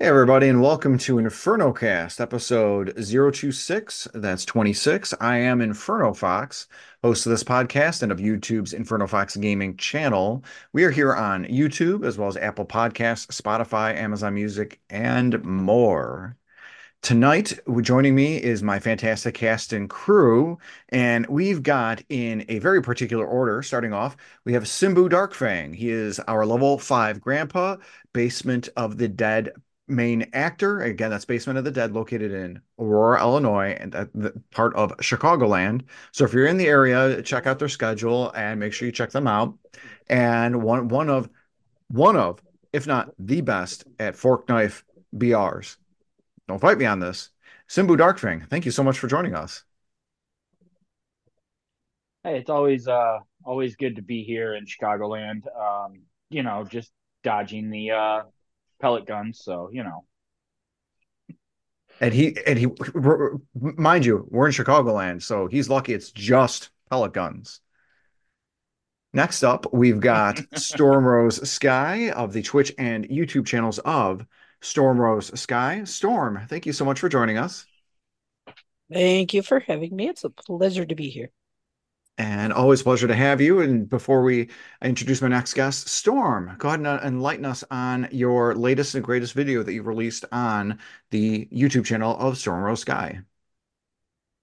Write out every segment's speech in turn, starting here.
Hey everybody, and welcome to InfernoCast, episode 026. That's 26. I am Inferno Fox, host of this podcast and of YouTube's Inferno Fox Gaming channel. We are here on YouTube as well as Apple Podcasts, Spotify, Amazon Music, and more. Tonight, joining me is my fantastic cast and crew, and we've got in a very particular order. Starting off, we have Simbu Darkfang. He is our level five grandpa, Basement of the Dead main actor. Again, that's Basement of the Dead, located in Aurora, Illinois, and part of Chicagoland. So if you're in the area, check out their schedule and make sure you check them out. And one one of one of, if not the best at fork knife BRs. Don't fight me on this. Simbu Darkfang, thank you so much for joining us. Hey, it's always uh always good to be here in Chicagoland. Um, you know, just dodging the uh pellet guns. So you know. And he and he, mind you, we're in Chicagoland, so he's lucky it's just pellet guns. Next up, we've got Storm Rose Sky of the Twitch and YouTube channels of Storm Rose Sky. Storm, thank you so much for joining us. Thank you for having me. It's a pleasure to be here. And always pleasure to have you. And before we introduce my next guest, Storm, go ahead and uh, enlighten us on your latest and greatest video that you released on the YouTube channel of Storm Rose Sky.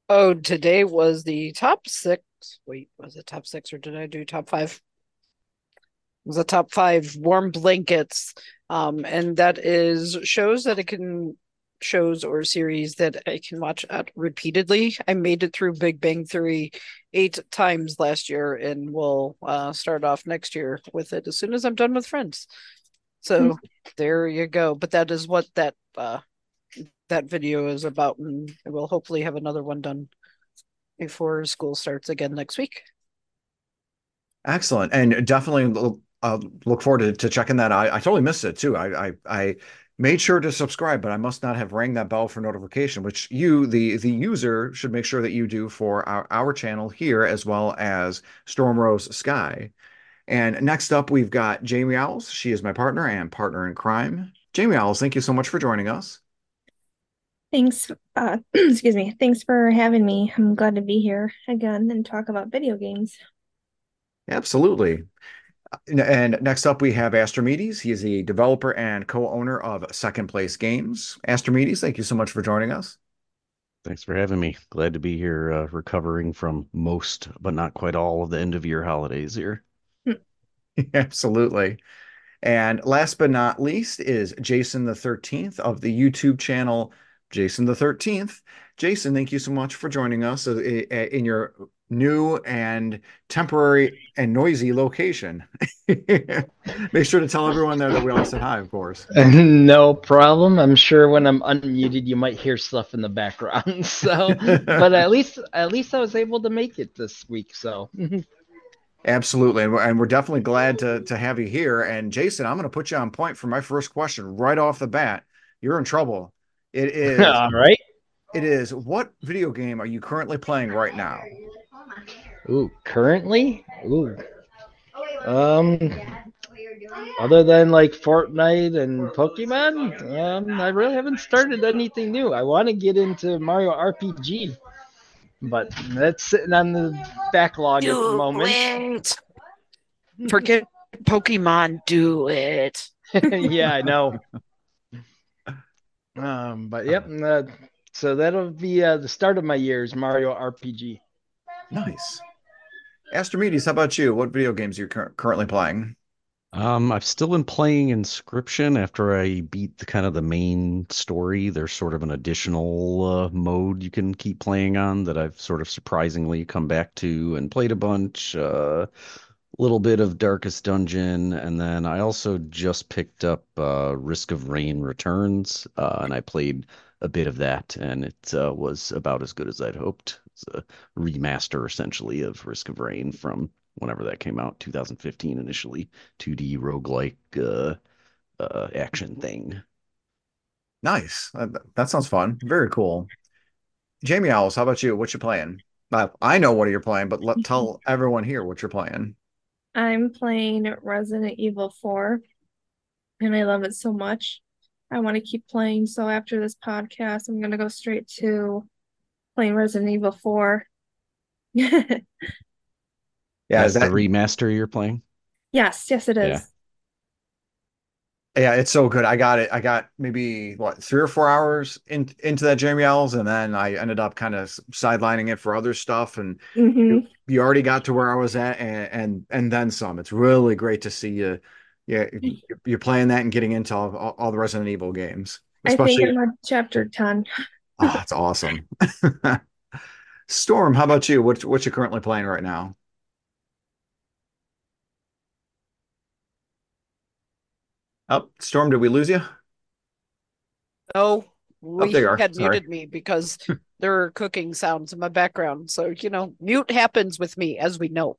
Oh, today was the top six. Wait, was it top six or did I do top five? It was the top five warm blankets. Um, and that is shows that it can shows or series that I can watch at repeatedly. I made it through Big Bang Theory eight times last year, and we'll uh, start off next year with it as soon as I'm done with Friends. So mm-hmm. there you go. But that is what that uh, that video is about, and we'll hopefully have another one done before school starts again next week. Excellent, and definitely uh, look forward to, to checking that. I, I totally missed it too. I, I I made sure to subscribe, but I must not have rang that bell for notification, which you, the the user, should make sure that you do for our, our channel here as well as Storm Rose Sky. And next up, we've got Jamie Owls. She is my partner and partner in crime. Jamie Owls, thank you so much for joining us. Thanks. Uh, excuse me. Thanks for having me. I'm glad to be here again and talk about video games. Absolutely. And next up, we have Astrimedes. He is a developer and co-owner of Second Place Games. Astrimedes, thank you so much for joining us. Thanks for having me. Glad to be here, uh, recovering from most, but not quite all, of the end of year holidays here. Absolutely. And last but not least is Jason the 13th of the YouTube channel Jason the 13th. Jason, thank you so much for joining us uh, in your new and temporary and noisy location. Make sure to tell everyone there that we all said hi, of course. No problem. I'm sure when I'm unmuted, you might hear stuff in the background. So, but at least at least I was able to make it this week. So. Absolutely, and we're definitely glad to to have you here. And Jason, I'm going to put you on point for my first question right off the bat. You're in trouble. It is all right. It is. What video game are you currently playing right now? Ooh, currently? Ooh. Um, other than like Fortnite and Pokemon, um, I really haven't started anything new. I want to get into Mario RPG, but that's sitting on the backlog do at the moment. It. Forget Pokemon, do it. yeah, I know. Um, but yep, uh, so that'll be uh, the start of my years Mario RPG. Nice. Astrimedes, how about you? What video games are you cur- currently playing? Um, I've still been playing Inscryption after I beat the kind of the main story. There's sort of an additional uh, mode you can keep playing on that I've sort of surprisingly come back to and played a bunch. A uh, little bit of Darkest Dungeon, and then I also just picked up uh, Risk of Rain Returns, uh, and I played a bit of that, and it uh, was about as good as I'd hoped. It's a remaster essentially of Risk of Rain from whenever that came out, 2015 initially, 2D roguelike uh, uh, action thing. Nice. That sounds fun. Very cool. Jamie Owls, how about you? What you playing? Uh, I know what you're playing, but let tell everyone here what you're playing. I'm playing Resident Evil 4 and I love it so much. I want to keep playing. So after this podcast, I'm gonna go straight to playing Resident Evil 4. Yeah, That's is that, the remaster you're playing? Yes, yes, it is. Yeah. yeah, it's so good. I got it. I got maybe what three or four hours in, into that Jamie Ells, and then I ended up kind of sidelining it for other stuff. And hmm you already got to where I was at, and and, and then some. It's really great to see you. Yeah, you're- you're playing that and getting into all, all, all the Resident Evil games, I think. I'm on chapter 10. Oh, that's awesome. Storm, how about you? What what you currently playing right now? Oh, Storm, did we lose you? No, we there you are. had Sorry. muted me because there are cooking sounds in my background. So, you know, mute happens with me, as we know.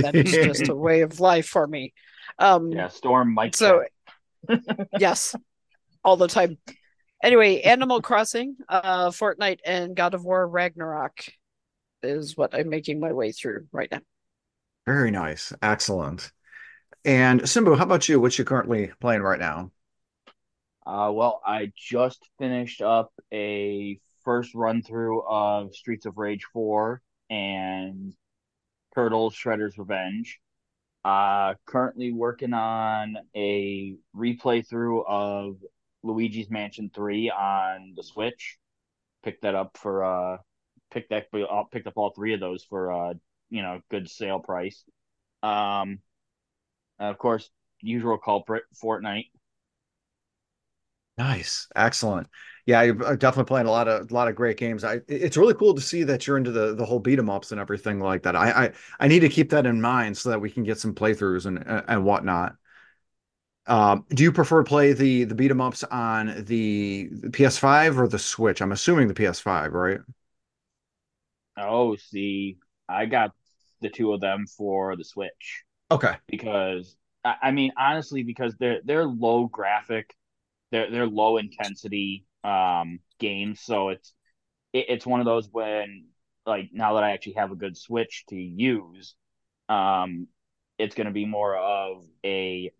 That is just a way of life for me. Um, Yeah, Storm Mike. so yes, all the time. Anyway, Animal Crossing, uh, Fortnite, and God of War Ragnarok is what I'm making my way through right now. Very nice. Excellent. And Simbu, how about you? What you currently playing right now? Uh, well, I just finished up a first run through of Streets of Rage 4 and Turtles Shredder's Revenge. Uh, currently working on a replay through of Luigi's Mansion 3 on the Switch. Picked that up for uh picked that uh, picked up all three of those for uh you know good sale price. Um, of course, usual culprit Fortnite. Nice. Excellent. Yeah, you're definitely playing a lot of a lot of great games. I it's really cool to see that you're into the the whole beat 'em ups and everything like that. I I, I need to keep that in mind so that we can get some playthroughs and and whatnot. Um, do you prefer to play the the beat 'em ups on the, the PS5 or the Switch? I'm assuming the PS5, right? Oh, see, I got the two of them for the Switch Okay. because I, I mean honestly because they're they're low graphic, they're they're low intensity um games, so it's it, it's one of those when like now that I actually have a good Switch to use, um, it's gonna be more of a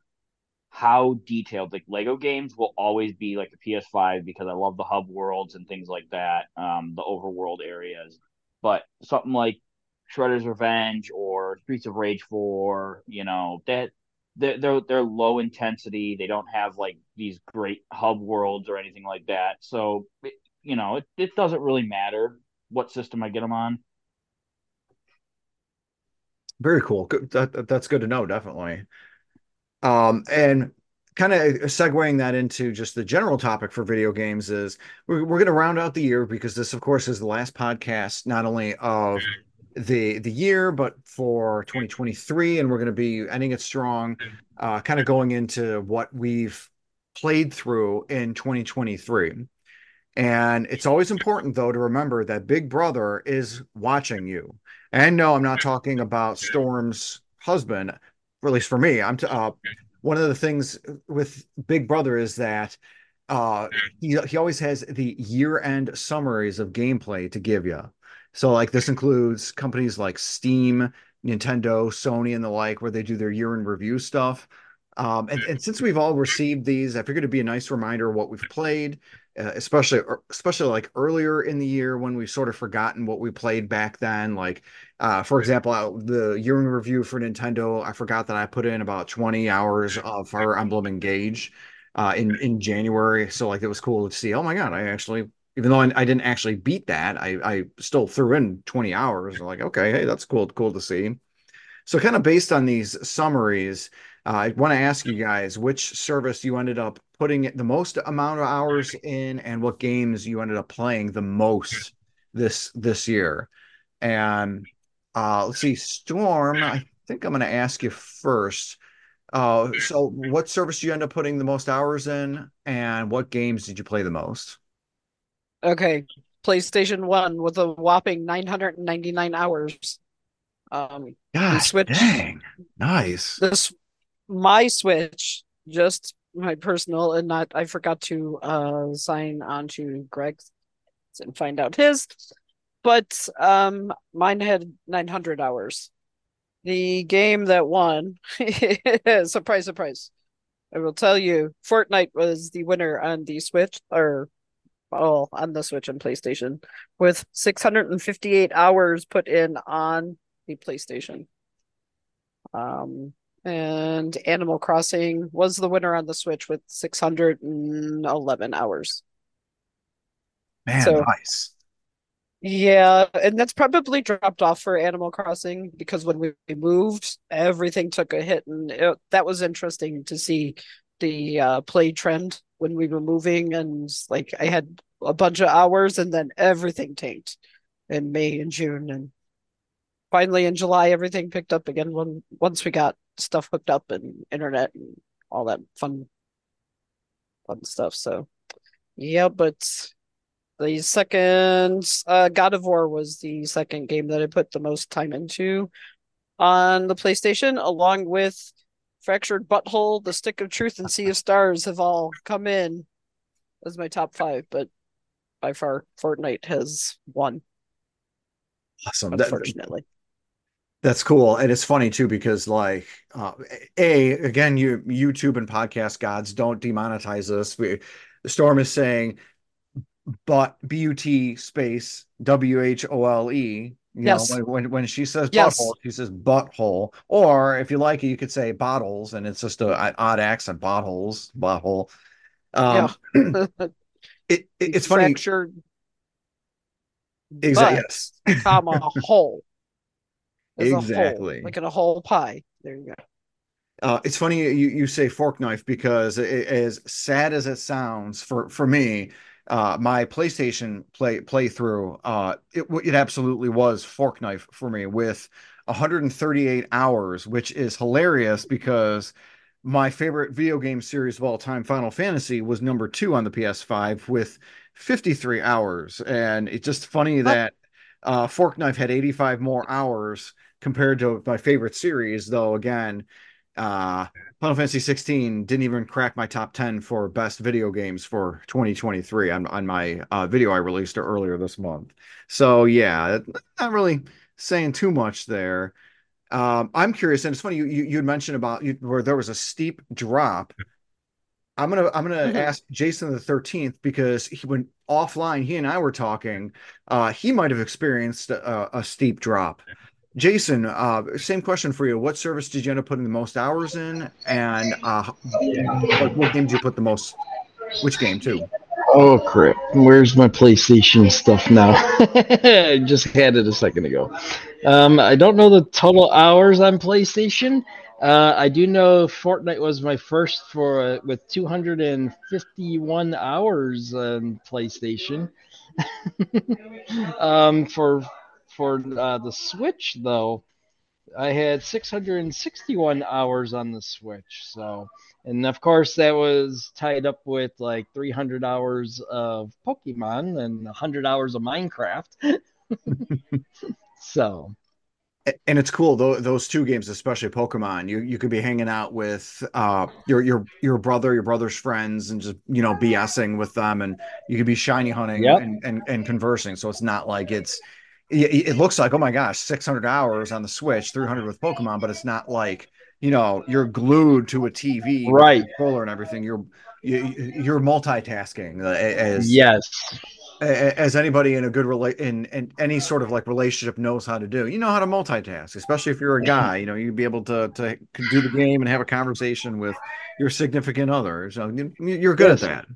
how detailed like Lego games will always be like a PS5 because I love the hub worlds and things like that, um, the overworld areas. But something like Shredder's Revenge or Streets of Rage 4, you know, that they're, they're they're low intensity. They don't have like these great hub worlds or anything like that. So, it, you know, it, it doesn't really matter what system I get them on. Very cool. That- that's good to know, definitely. Um, and kind of segueing that into just the general topic for video games is we're, we're going to round out the year because this, of course, is the last podcast, not only of the the year, but for 2023, and we're going to be ending it strong, uh, kind of going into what we've played through in 2023. And it's always important, though, to remember that Big Brother is watching you. And no, I'm not talking about Storm's husband, at least for me. I'm t- uh, one of the things with Big Brother is that uh, he he always has the year-end summaries of gameplay to give you. So, like, this includes companies like Steam, Nintendo, Sony, and the like, where they do their year-end review stuff. Um, and, and since we've all received these, I figured it'd be a nice reminder of what we've played, uh, especially especially like earlier in the year when we've sort of forgotten what we played back then. Like, uh, for example, uh, the year in review for Nintendo, I forgot that I put in about 20 hours of Fire Emblem Engage uh, in in January. So like it was cool to see. Oh my god, I actually, even though I, I didn't actually beat that, I I still threw in 20 hours. Like okay, hey, that's cool, cool to see. So kind of based on these summaries, I want to ask you guys which service you ended up putting the most amount of hours in, and what games you ended up playing the most this this year. And uh, let's see, Storm. I think I'm going to ask you first. Uh, so what service did you end up putting the most hours in, and what games did you play the most? Okay, PlayStation 1 with a whopping 999 hours. Um, God, Switch. dang, nice. this my Switch, just my personal and not I forgot to uh sign on to Greg's and find out his. But um mine had 900 hours. The game that won, surprise, surprise. I will tell you, Fortnite was the winner on the Switch or oh on the Switch and PlayStation with 658 hours put in on the PlayStation. Um and Animal Crossing was the winner on the Switch with 611 hours. Man, So- nice. Yeah, and that's probably dropped off for Animal Crossing because when we moved, everything took a hit, and it, that was interesting to see the uh, play trend when we were moving. And like, I had a bunch of hours, and then everything tanked in May and June, and finally in July, everything picked up again when once we got stuff hooked up and internet and all that fun, fun stuff. So, yeah, but. The second uh, God of War was the second game that I put the most time into on the PlayStation, along with Fractured Butthole, The Stick of Truth, and Sea of Stars have all come in as my top five, but by far Fortnite has won, Awesome. That- unfortunately. That's cool. And it's funny too, because like uh, A, again, you YouTube and podcast gods don't demonetize us. We Storm is saying but B-U-T space W-H-O-L-E. You Yes. know, when, when when she says Yes. butthole, she says butthole. Or if you like it, you could say bottles, and it's just a, an odd accent, bottles, butthole. Um, yeah. it, it- it's funny. Fractured Exactly. Yes. comma, hole. A whole, Exactly. like in a whole pie. There you go. Uh, it's funny you, you say fork knife because it, as sad as it sounds for for me, uh, my PlayStation play playthrough, uh, it it absolutely was fork knife for me with 138 hours, which is hilarious because my favorite video game series of all time, Final Fantasy, was number two on the PS5 with 53 hours, and it's just funny that uh, fork knife had 85 more hours compared to my favorite series, though again uh Final Fantasy 16 didn't even crack my top 10 for best video games for 2023 on, on my uh, video I released earlier this month. So yeah, not really saying too much there. Um, I'm curious, and it's funny you you, mentioned about you, where there was a steep drop. I'm gonna I'm gonna Mhm. ask Jason the 13th because he went offline. He and I were talking. Uh, he might have experienced a, a steep drop. Jason, uh, same question for you. What service did you end up putting the most hours in, and uh, what, what game did you put the most? Which game too? Oh crap! Where's my PlayStation stuff now? I just had it a second ago. Um, I don't know the total hours on PlayStation. Uh, I do know Fortnite was my first for uh, with 251 hours on PlayStation. um, for for uh, the Switch though, I had 661 hours on the Switch. So, and of course that was tied up with like 300 hours of Pokemon and 100 hours of Minecraft. so, And it's cool though those two games, especially Pokemon. You you could be hanging out with uh your your your brother, your brother's friends, and just you know BSing with them, and you could be shiny hunting Yep. and, and and conversing. So it's not like it's it, it looks like oh my gosh, 600 hours on the Switch, 300 with Pokemon, but it's not like you know you're glued to a TV, Right. controller and everything. You're you, you're multitasking uh, as yes. as anybody in a good rela- in, in any sort of like relationship knows how to do. You know how to multitask, especially if you're a guy. You know, you'd be able to to do the game and have a conversation with your significant other. So you- you're good at that.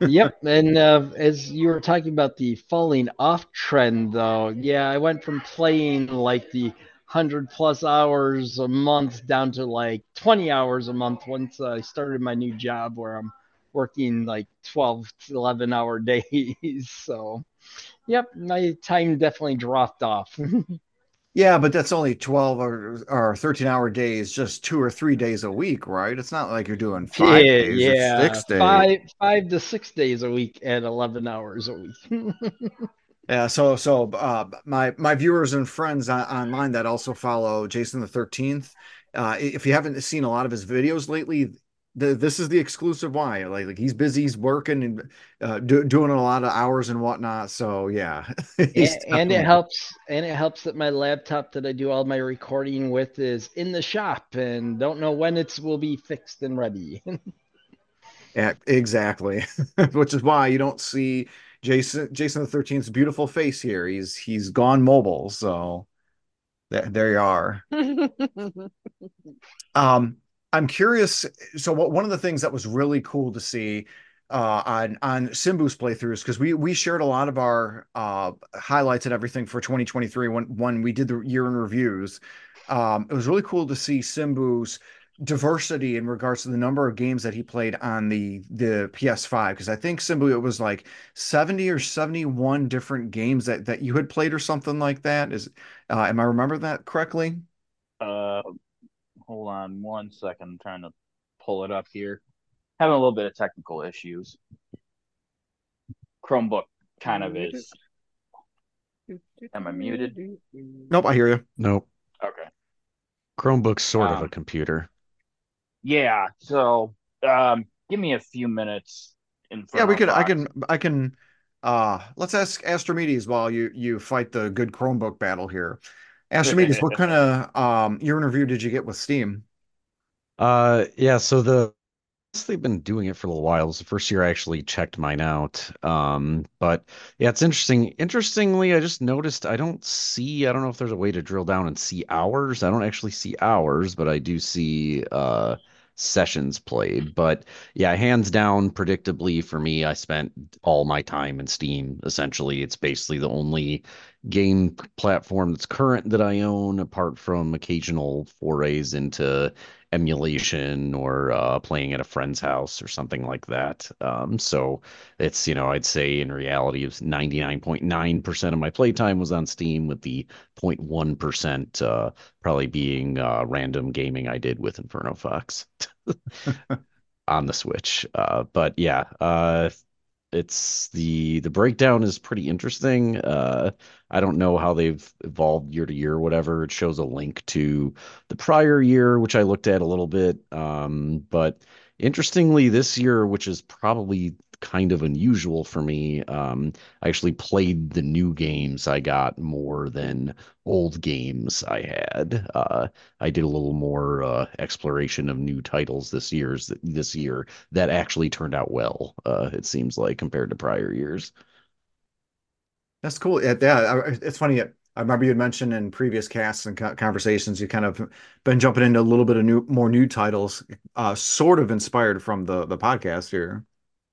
Yep. And uh, as you were talking about the falling off trend, though, yeah, I went from playing like the 100 plus hours a month down to like 20 hours a month once I started my new job where I'm working like 12 to 11 hour days. So, yep, my time definitely dropped off. Yeah, but that's only 12 or, or 13 hour days, just two or three days a week, right? It's not like you're doing five yeah, days yeah, six days. five five to six days a week at 11 hours a week. Yeah, so so uh, my my viewers and friends on, online that also follow Jason the Thirteenth. Uh, if you haven't seen a lot of his videos lately, the, this is the exclusive why. Like, like he's busy, he's working and uh, do, doing a lot of hours and whatnot. So yeah, and, and it helps. And it helps that my laptop that I do all my recording with is in the shop and don't know when it will be fixed and ready. yeah, exactly. Which is why you don't see Jason Jason the 13th's beautiful face here. He's he's gone mobile. So there, there you are. um I'm curious. So, one of the things that was really cool to see uh, on on Simbu's playthroughs because we we shared a lot of our uh, highlights and everything for 2023 when when we did the year in reviews. Um, it was really cool to see Simbu's diversity in regards to the number of games that he played on the the PS5 because I think Simbu it was like 70 or 71 different games that that you had played or something like that. Is uh, am I remember that correctly? Uh, Hold on one second. I'm trying to pull it up here. Having a little bit of technical issues. Chromebook kind of is. Am I muted? Nope, I hear you. Nope. Okay. Chromebook's sort Um, of a computer. Yeah. So, um, give me a few minutes. In Yeah, we Inferno could. I can. I can. Uh, let's ask Astrimedes while you you fight the good Chromebook battle here. Astrimedes, what kind of um year in review did you get with Steam? Uh, yeah, so the they've been doing it for a little while. It was the first year I actually checked mine out. Um, but yeah, it's interesting. Interestingly, I just noticed I don't see, I don't know if there's a way to drill down and see hours. I don't actually see hours, but I do see uh sessions played. But yeah, hands down, predictably for me, I spent all my time in Steam. Essentially, it's basically the only game platform that's current that I own, apart from occasional forays into emulation or uh, playing at a friend's house or something like that. Um, so it's, you know, I'd say in reality, it's 99.9% of my playtime was on Steam, with the 0.1% uh, probably being uh, random gaming I did with Inferno Fox on the Switch. Uh, but yeah, uh, it's the the breakdown is pretty interesting. Uh, I don't know how they've evolved year to year or whatever. It shows a link to the prior year, which I looked at a little bit. Um, but interestingly, this year, which is probably kind of unusual for me, um, I actually played the new games I got more than old games I had. Uh, I did a little more uh, exploration of new titles this year's this year that actually turned out well. Uh, it seems like compared to prior years. That's cool. Yeah, it's funny. I remember you had mentioned in previous casts and conversations, you kind of been jumping into a little bit of new, more new titles, uh, sort of inspired from the the podcast here.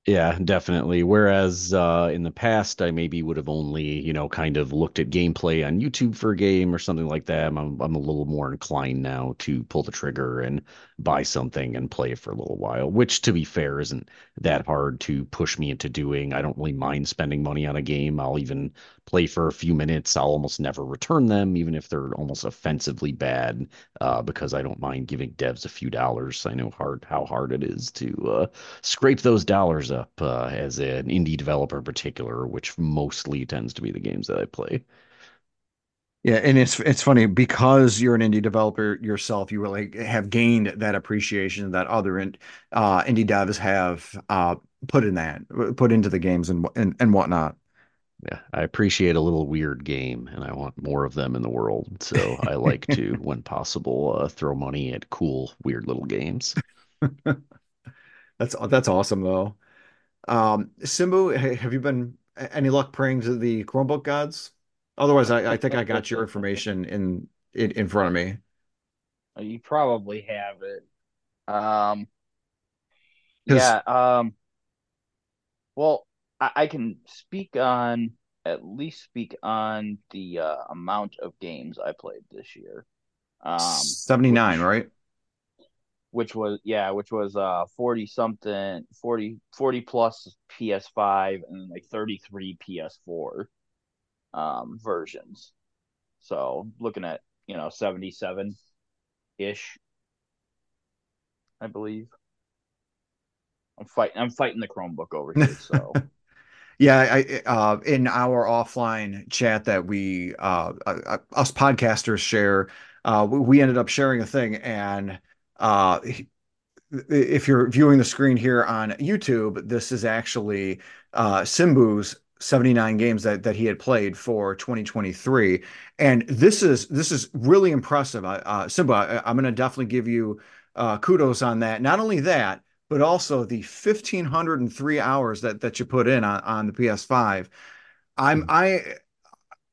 Yeah, definitely. Whereas uh, in the past, I maybe would have only, you know, kind of looked at gameplay on YouTube for a game or something like that. I'm I'm a little more inclined now to pull the trigger and buy something and play for a little while, which to be fair isn't that hard to push me into doing. I don't really mind spending money on a game. I'll even play for a few minutes. I'll almost never return them, even if they're almost offensively bad, uh, because I don't mind giving devs a few dollars. I know hard how hard it is to uh, scrape those dollars up uh, as an indie developer in particular, which mostly tends to be the games that I play. Yeah, and it's it's funny because you're an indie developer yourself, you really have gained that appreciation that other in, uh, indie devs have uh, put in that, put into the games and and, and whatnot. Yeah, I appreciate a little weird game, and I want more of them in the world. So I like to, when possible, uh, throw money at cool, weird little games. That's that's awesome though. Um, Simbu, have you been any luck praying to the Chromebook gods? Otherwise, I, I think I got your information in, in in front of me. You probably have it. Um, yeah. Um, well, I, I can speak on at least speak on the uh, amount of games I played this year. Um, 79, which- right? which was yeah, which was uh 40 something 40 40 plus PS5 and like 33 PS4 um versions. So looking at, you know, 77 ish I believe. I'm fighting I'm fighting the Chromebook over here, so Yeah, I uh in our offline chat that we uh, uh us podcasters share, uh we ended up sharing a thing and uh if you're viewing the screen here on YouTube, this is actually uh, Simbu's 79 games that that he had played for 2023, and this is this is really impressive. Uh, Simbu, I, am going to definitely give you uh, kudos on that. Not only that, but also the 1503 hours that that you put in on on the PS5. I'm hmm. I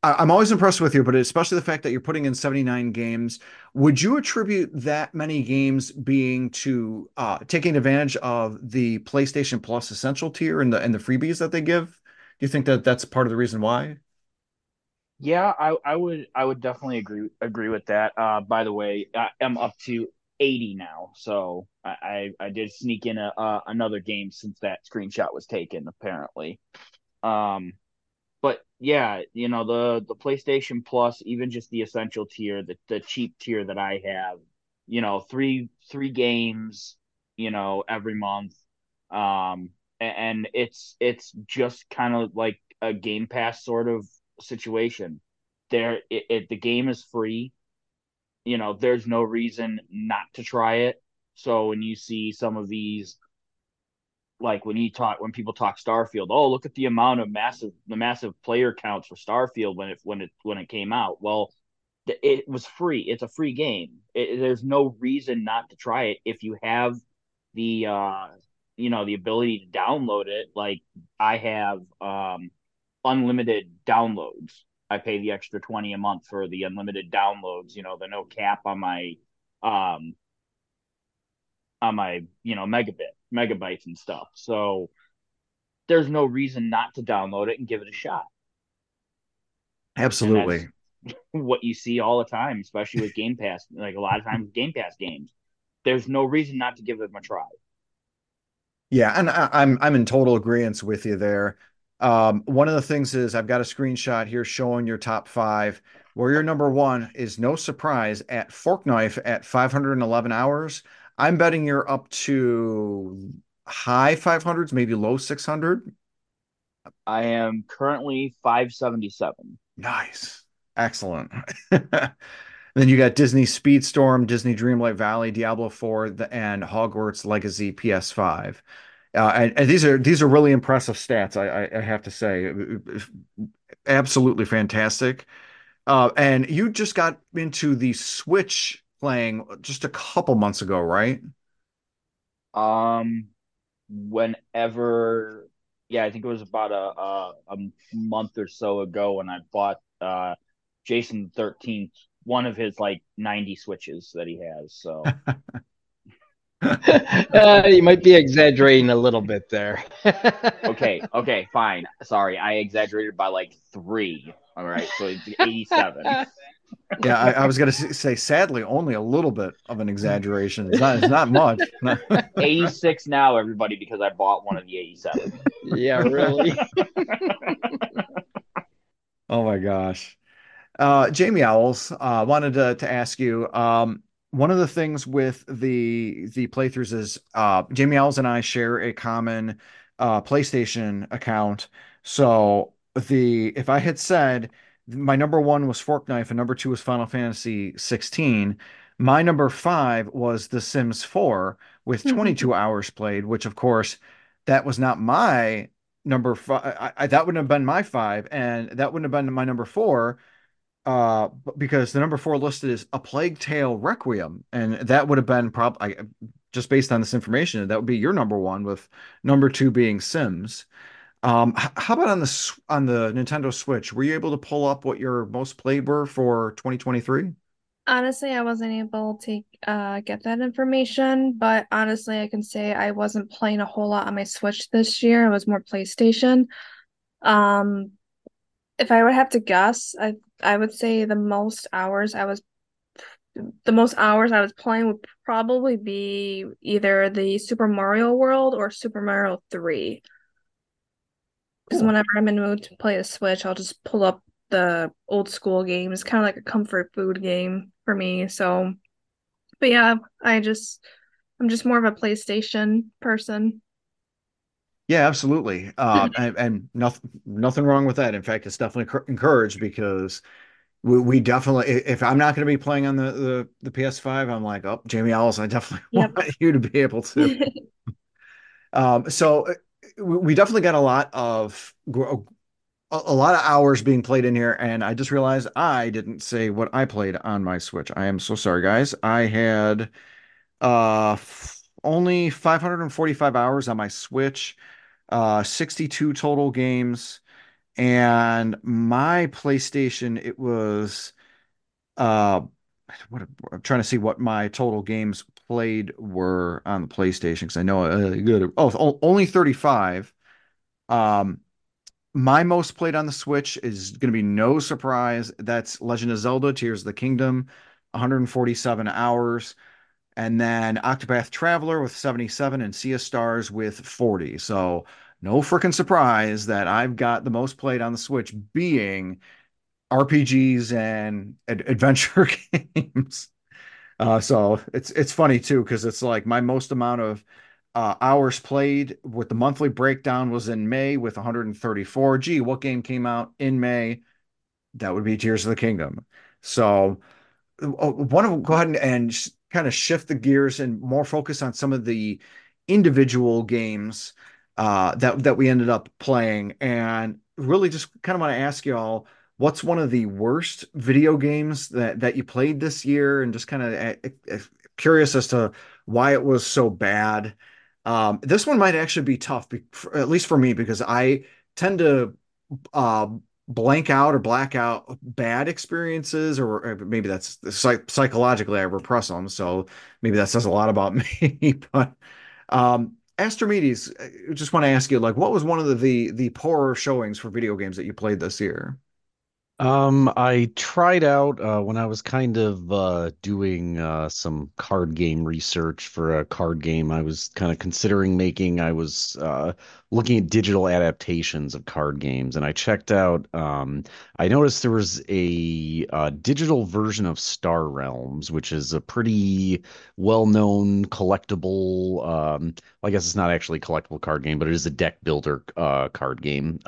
I'm always impressed with you, but especially the fact that you're putting in 79 games. Would you attribute that many games being to uh, taking advantage of the PlayStation Plus Essential tier and the and the freebies that they give? You think that that's part of the reason why? Yeah, I, I would I would definitely agree agree with that. Uh, by the way, I am up to 80 now, so I I, I did sneak in a, uh, another game since that screenshot was taken. Apparently, um, but yeah, you know the the PlayStation Plus, even just the essential tier, the the cheap tier that I have, you know, three three games, you know, every month, um, and it's it's just kind of like a Game Pass sort of situation. There, it, it the game is free. You know, there's no reason not to try it. So when you see some of these like when you talk when people talk Starfield, oh look at the amount of massive the massive player counts for Starfield when it when it when it came out. Well, it was free. It's a free game. It, there's no reason not to try it if you have the uh you know the ability to download it. Like I have um unlimited downloads. I pay the extra 20 a month for the unlimited downloads, you know, the no cap on my um on my, you know, megabit megabytes and stuff. So there's no reason not to download it and give it a shot. Absolutely. What you see all the time, especially with Game Pass, like a lot of times Game Pass games. There's no reason not to give them a try. Yeah, and I, I'm I'm in total agreement with you there. Um, one of the things is I've got a screenshot here showing your top five. Where your number one is no surprise at Fork Knife at 511 hours. I'm betting you're up to high 500s, maybe low 600. I am currently 577. Nice. Excellent. then you got Disney Speedstorm, Disney Dreamlight Valley, Diablo 4, and Hogwarts Legacy PS5. Uh, and, and, these are these are really impressive stats. I, I, I have to say, absolutely fantastic. Uh, and you just got into the Switch playing just a couple months ago, right? Um, whenever, yeah, I think it was about a a, a month or so ago when I bought uh Jason Thirteenth, one of his like ninety switches that he has. So. uh, you might be exaggerating a little bit there. okay, okay, fine. Sorry, I exaggerated by like three. All right, so it's 87 yeah, I, I was going to say, sadly, only a little bit of an exaggeration. It's not, it's not much. 86 now, everybody, because I bought one of the 87. Yeah, really. oh my gosh. Uh, Jamie Owls, uh, wanted to, to ask you, um, one of the things with the the playthroughs is uh, Jamie Owls and I share a common uh, PlayStation account. So the if I had said my number one was Fork Knife, and number two was Final Fantasy 16. My number five was The Sims 4 with 22 hours played, which of course that was not my number five. I, I, that wouldn't have been my five, and that wouldn't have been my number four. Uh, because the number four listed is A Plague Tale Requiem, and that would have been probably just based on this information, that would be your number one, with number two being Sims. Um, how about on the on the Nintendo Switch? Were you able to pull up what your most played were for 2023? Honestly, I wasn't able to uh, get that information, but honestly, I can say I wasn't playing a whole lot on my Switch this year. It was more PlayStation. Um, if I would have to guess, I I would say the most hours I was the most hours I was playing would probably be either the Super Mario World or Super Mario 3 because whenever I'm in the mood to play a Switch, I'll just pull up the old school games, kind of like a comfort food game for me. So, but yeah, I just I'm just more of a PlayStation person. Yeah, absolutely. Uh, and, and nothing nothing wrong with that. In fact, it's definitely encouraged because we, we definitely if I'm not going to be playing on the, the the PS5, I'm like, oh, Jamie Ellis, I definitely Yep. want you to be able to. Um, so uh, we definitely got a lot of a, a lot of hours being played in here, and I just realized I didn't say what I played on my Switch. I am so sorry, guys. I had uh f- only 545 hours on my Switch, uh 62 total games, and my PlayStation, it was uh what I'm trying to see what my total games played were on the PlayStation because I know uh, good. Oh, only 35. Um, my most played on the Switch is going to be no surprise. That's Legend of Zelda: Tears of the Kingdom, 147 hours, and then Octopath Traveler with 77 and Sea of Stars with 40. So no freaking surprise that I've got the most played on the Switch being RPGs and ad- adventure games. Uh, so it's it's funny too because it's like my most amount of uh, hours played with the monthly breakdown was in May with 134. Gee, what game came out in May? That would be Tears of the Kingdom. So want to go ahead and, and kind of shift the gears and more focus on some of the individual games uh, that that we ended up playing, and really just kind of want to ask y'all what's one of the worst video games that that you played this year, and just kind of uh, uh, curious as to why it was so bad. Um, this one might actually be tough, at least for me, because I tend to uh, blank out or black out bad experiences, or, maybe that's psych psychologically I repress them. So maybe that says a lot about me. But um, Astrimedes, I just want to ask you, like, what was one of the, the the poorer showings for video games that you played this year? Um, I tried out uh, when I was kind of uh, doing uh, some card game research for a card game I was kind of considering making. I was uh, looking at digital adaptations of card games, and I checked out. Um, I noticed there was a, uh digital version of Star Realms, which is a pretty well-known collectible. Um, well, I guess it's not actually a collectible card game, but it is a deck builder uh, card game.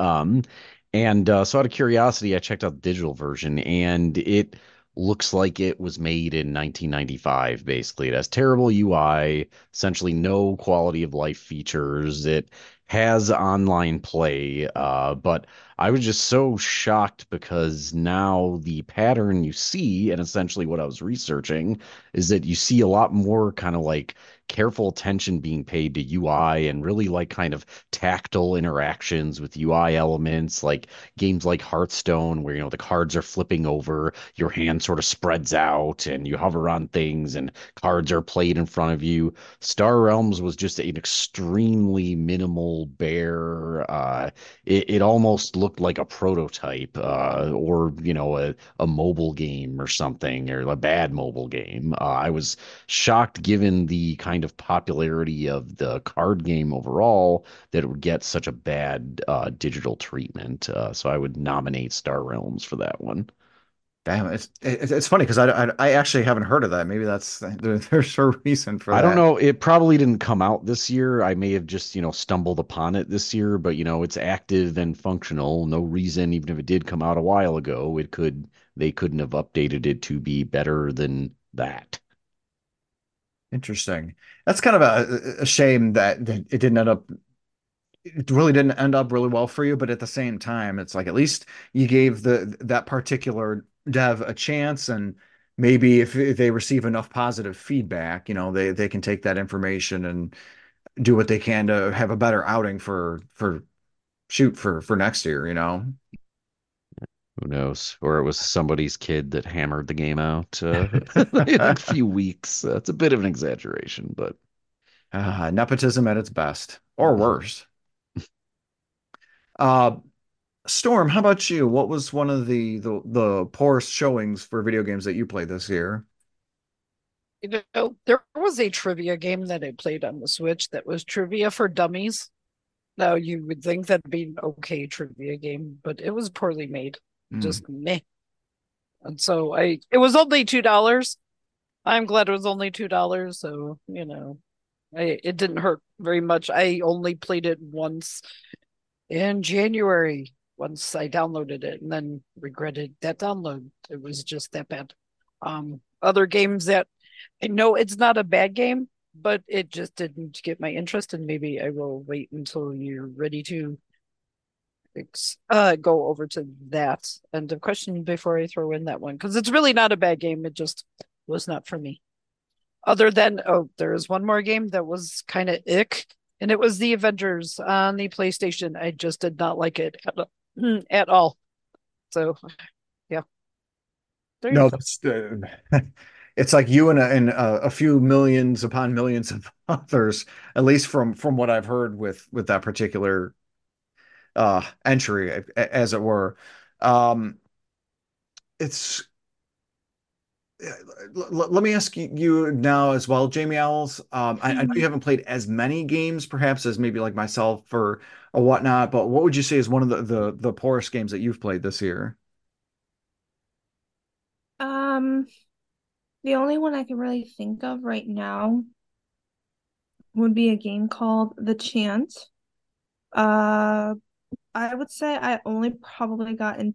And uh, so, out of curiosity, I checked out the digital version, and it looks like it was made in 1995. Basically, it has terrible UI, essentially no quality of life features. It has online play, uh, but I was just so shocked because now the pattern you see, and essentially what I was researching, is that you see a lot more kind of like careful attention being paid to UI and really like kind of tactile interactions with UI elements, like games like Hearthstone, where you know the cards are flipping over, your hand sort of spreads out, and you hover on things, and cards are played in front of you. Star Realms was just an extremely minimal, bare. Uh, it, it almost looked like a prototype, uh, or you know, a, a mobile game or something, or a bad mobile game. Uh, I was shocked given the kind of popularity of the card game overall that it would get such a bad uh, digital treatment. Uh, so I would nominate Star Realms for that one. Damn, it's it's, funny because I, I I actually haven't heard of that. Maybe that's there, there's a reason for I don't know. It probably didn't come out this year. I may have just, you know, stumbled upon it this year, but you know, it's active and functional. No reason, even if it did come out a while ago, it could they couldn't have updated it to be better than that. Interesting. That's kind of a, a shame that, it didn't end up it really didn't end up really well for you, but at the same time, it's like at least you gave the that particular dev a chance, and maybe if they receive enough positive feedback, you know, they they can take that information and do what they can to have a better outing for for shoot for for next year, you know. Who knows? Or it was somebody's kid that hammered the game out uh, in a few weeks. That's a bit of an exaggeration, but Uh, nepotism at its best, or worse. Uh, Storm, how about you? What was one of the the the poorest showings for video games that you played this year? You know, there was a trivia game that I played on the Switch that was trivia for dummies. Now you would think that'd be an okay trivia game, but it was poorly made. Hmm. Just meh. And so I it was only two dollars. I'm glad it was only two dollars, so you know, I it didn't hurt very much. I only played it once in January once I downloaded it and then regretted that download. It was just that bad. Um, other games that I know it's not a bad game, but it just didn't get my interest, and maybe I will wait until you're ready to uh, go over to that end of question before I throw in that one because it's really not a bad game. It just was not for me. Other than oh, there is one more game that was kind of ick, and it was the Avengers on the PlayStation. I just did not like it at, at all. So, yeah. There no, that's uh, it's like you and, a, and a, a, few millions upon millions of others, at least from from what I've heard with with that particular uh entry, as it were. Um, it's let me ask you now as well, Jamie Owls. Um, I, I, know you mm-hmm. haven't played as many games, perhaps, as maybe like myself or or whatnot. But what would you say is one of the the, the poorest games that you've played this year? Um, the only one I can really think of right now would be a game called The Chant. Uh, I would say I only probably got in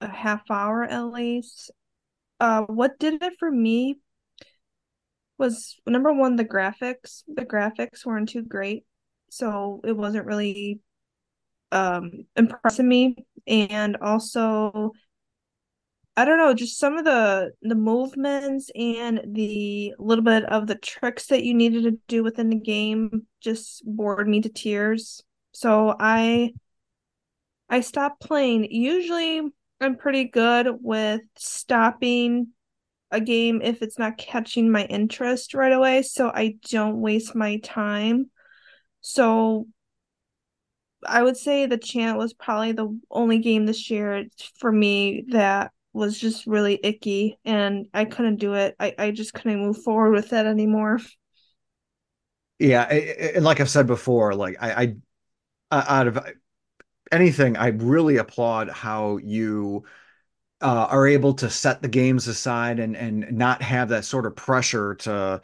a half hour at least. Uh, what did it for me was number one, the graphics. The graphics weren't too great, so it wasn't really um impressing me. And also I don't know, just some of the the movements and the little bit of the tricks that you needed to do within the game just bored me to tears. So I I stop playing. Usually I'm pretty good with stopping a game if it's not catching my interest right away so I don't waste my time. So I would say the chant was probably the only game this year for me that was just really icky and I couldn't do it. I, I just couldn't move forward with that anymore. Yeah, and like I've said before, like I, I out of anything, I really applaud how you uh, are able to set the games aside and and not have that sort of pressure to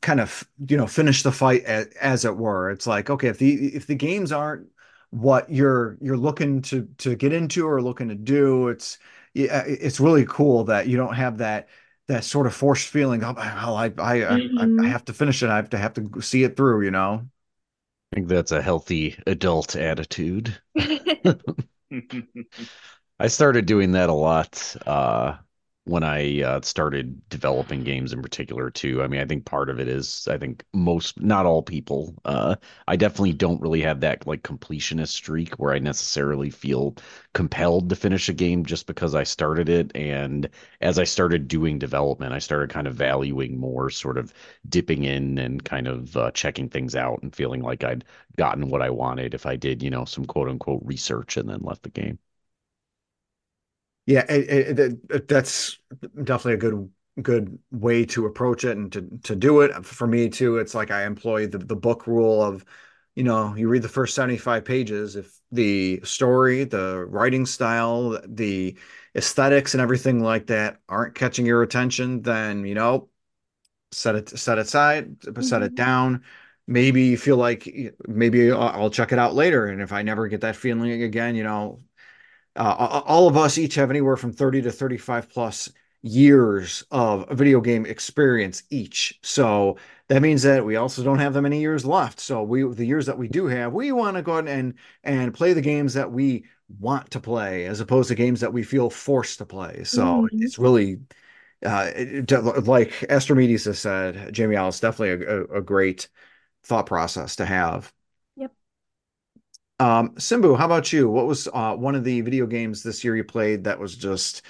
kind of you know finish the fight as, as it were. It's like okay, if the if the games aren't what you're you're looking to to get into or looking to do, it's yeah, it's really cool that you don't have that that sort of forced feeling. Oh, well, I I, mm-hmm. I I have to finish it. I have to have to see it through. You know. I think that's a healthy adult attitude. I started doing that a lot uh, when I uh, started developing games in particular too. I mean, I think part of it is I think most, not all people. Uh, I definitely don't really have that like completionist streak where I necessarily feel compelled to finish a game just because I started it. And as I started doing development, I started kind of valuing more sort of dipping in and kind of uh, checking things out and feeling like I'd gotten what I wanted if I did, you know, some quote unquote research and then left the game. Yeah, it, it, it, that's definitely a good good way to approach it and to to do it. For me too, it's like I employ the the book rule of, you know, you read the first 75 pages. If the story, the writing style, the aesthetics and everything like that aren't catching your attention, then you know, set it set it aside, mm-hmm. set it mm-hmm. down. Maybe you feel like maybe I'll, I'll check it out later, and if I never get that feeling again, you know, uh, all of us each have anywhere from 30 to 35 plus years of video game experience each. So that means that we also don't have that many years left. So we the years that we do have, we want to go ahead and and play the games that we want to play as opposed to games that we feel forced to play. So mm-hmm. it's really uh, it, like Astrimedes has said, Jamie Alice, definitely a, a, a great thought process to have. Um, Simbu, how about you? What was uh, one of the video games this year you played that was just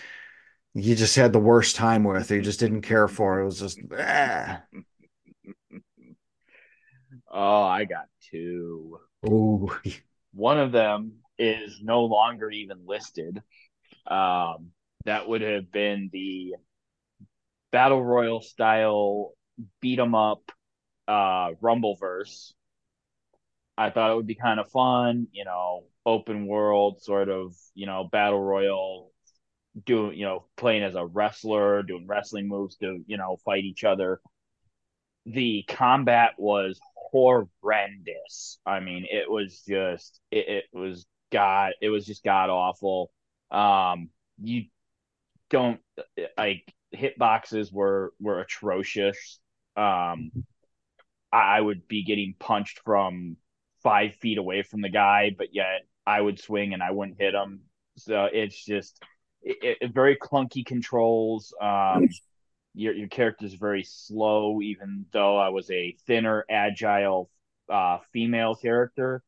you just had the worst time with? or You just didn't care for. It was just ah. Oh, I got two. Oh, one of them is no longer even listed. Um, that would have been the battle royal style beat 'em up uh Rumbleverse I thought it would be kind of fun, you know, open world sort of, you know, battle royal, doing, you know, playing as a wrestler, doing wrestling moves to, you know, fight each other. The combat was horrendous. I mean, it was just, it, it was god, it was just god awful. Um, you don't like hitboxes were were atrocious. Um, I would be getting punched from five feet away from the guy, but yet I would swing and I wouldn't hit him. So it's just it, it very clunky controls. Um, your your character is very slow, even though I was a thinner, agile uh, female character.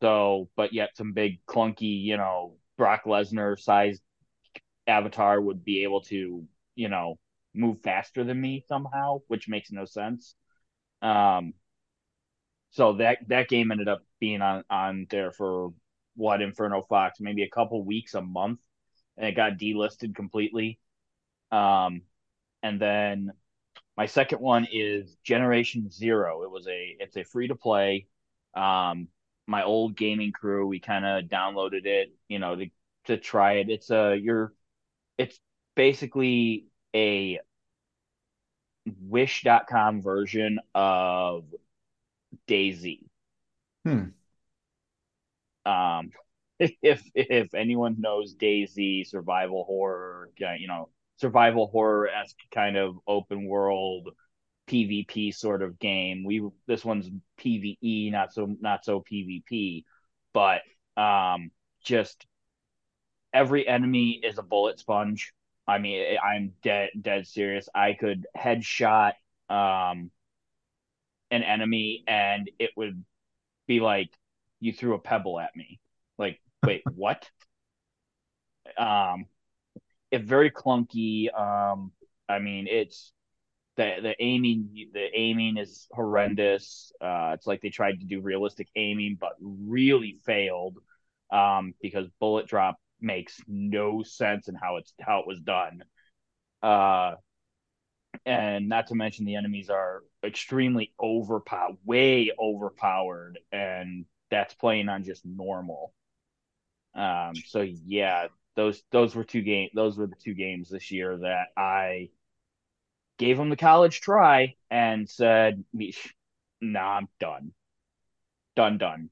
So, but yet some big clunky, you know, Brock Lesnar sized avatar would be able to, you know, move faster than me somehow, which makes no sense. Um, so that that game ended up being on on there for what Inferno Fox, maybe a couple weeks, a month, and it got delisted completely. Um, and then my second one is Generation Zero. It was a it's a free to play. Um, my old gaming crew, we kind of downloaded it, you know, to to try it. It's a you're it's basically a wish.com version of DayZ. Hmm. Um, if if anyone knows DayZ, survival horror, you know, survival horror esque kind of open world PvP sort of game. We this one's PvE, not so not so PvP, but um, just every enemy is a bullet sponge. I mean, I'm dead dead serious. I could headshot um an enemy and it would be like you threw a pebble at me. Like, wait, what? Um it's very clunky. Um I mean, it's the the aiming the aiming is horrendous. Uh it's like they tried to do realistic aiming but really failed um because bullet drop makes no sense in how it's how it was done. Uh, and not to mention the enemies are extremely overpowered, way overpowered, and that's playing on just normal. Um, so yeah, those those were two game those were the two games this year that I gave them the college try and said, "Nah, I'm done, done, done."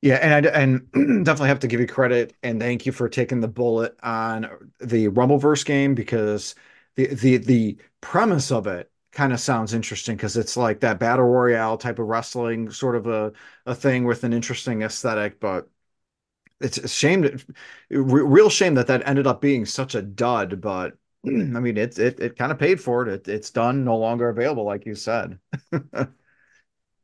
Yeah, and I and definitely have to give you credit and thank you for taking the bullet on the Rumbleverse game because the the the premise of it kind of sounds interesting because it's like that battle royale type of wrestling sort of a a thing with an interesting aesthetic, but it's a shame, real shame that that ended up being such a dud. But I mean, it it it kind of paid for it. it. It's done, no longer available, like you said.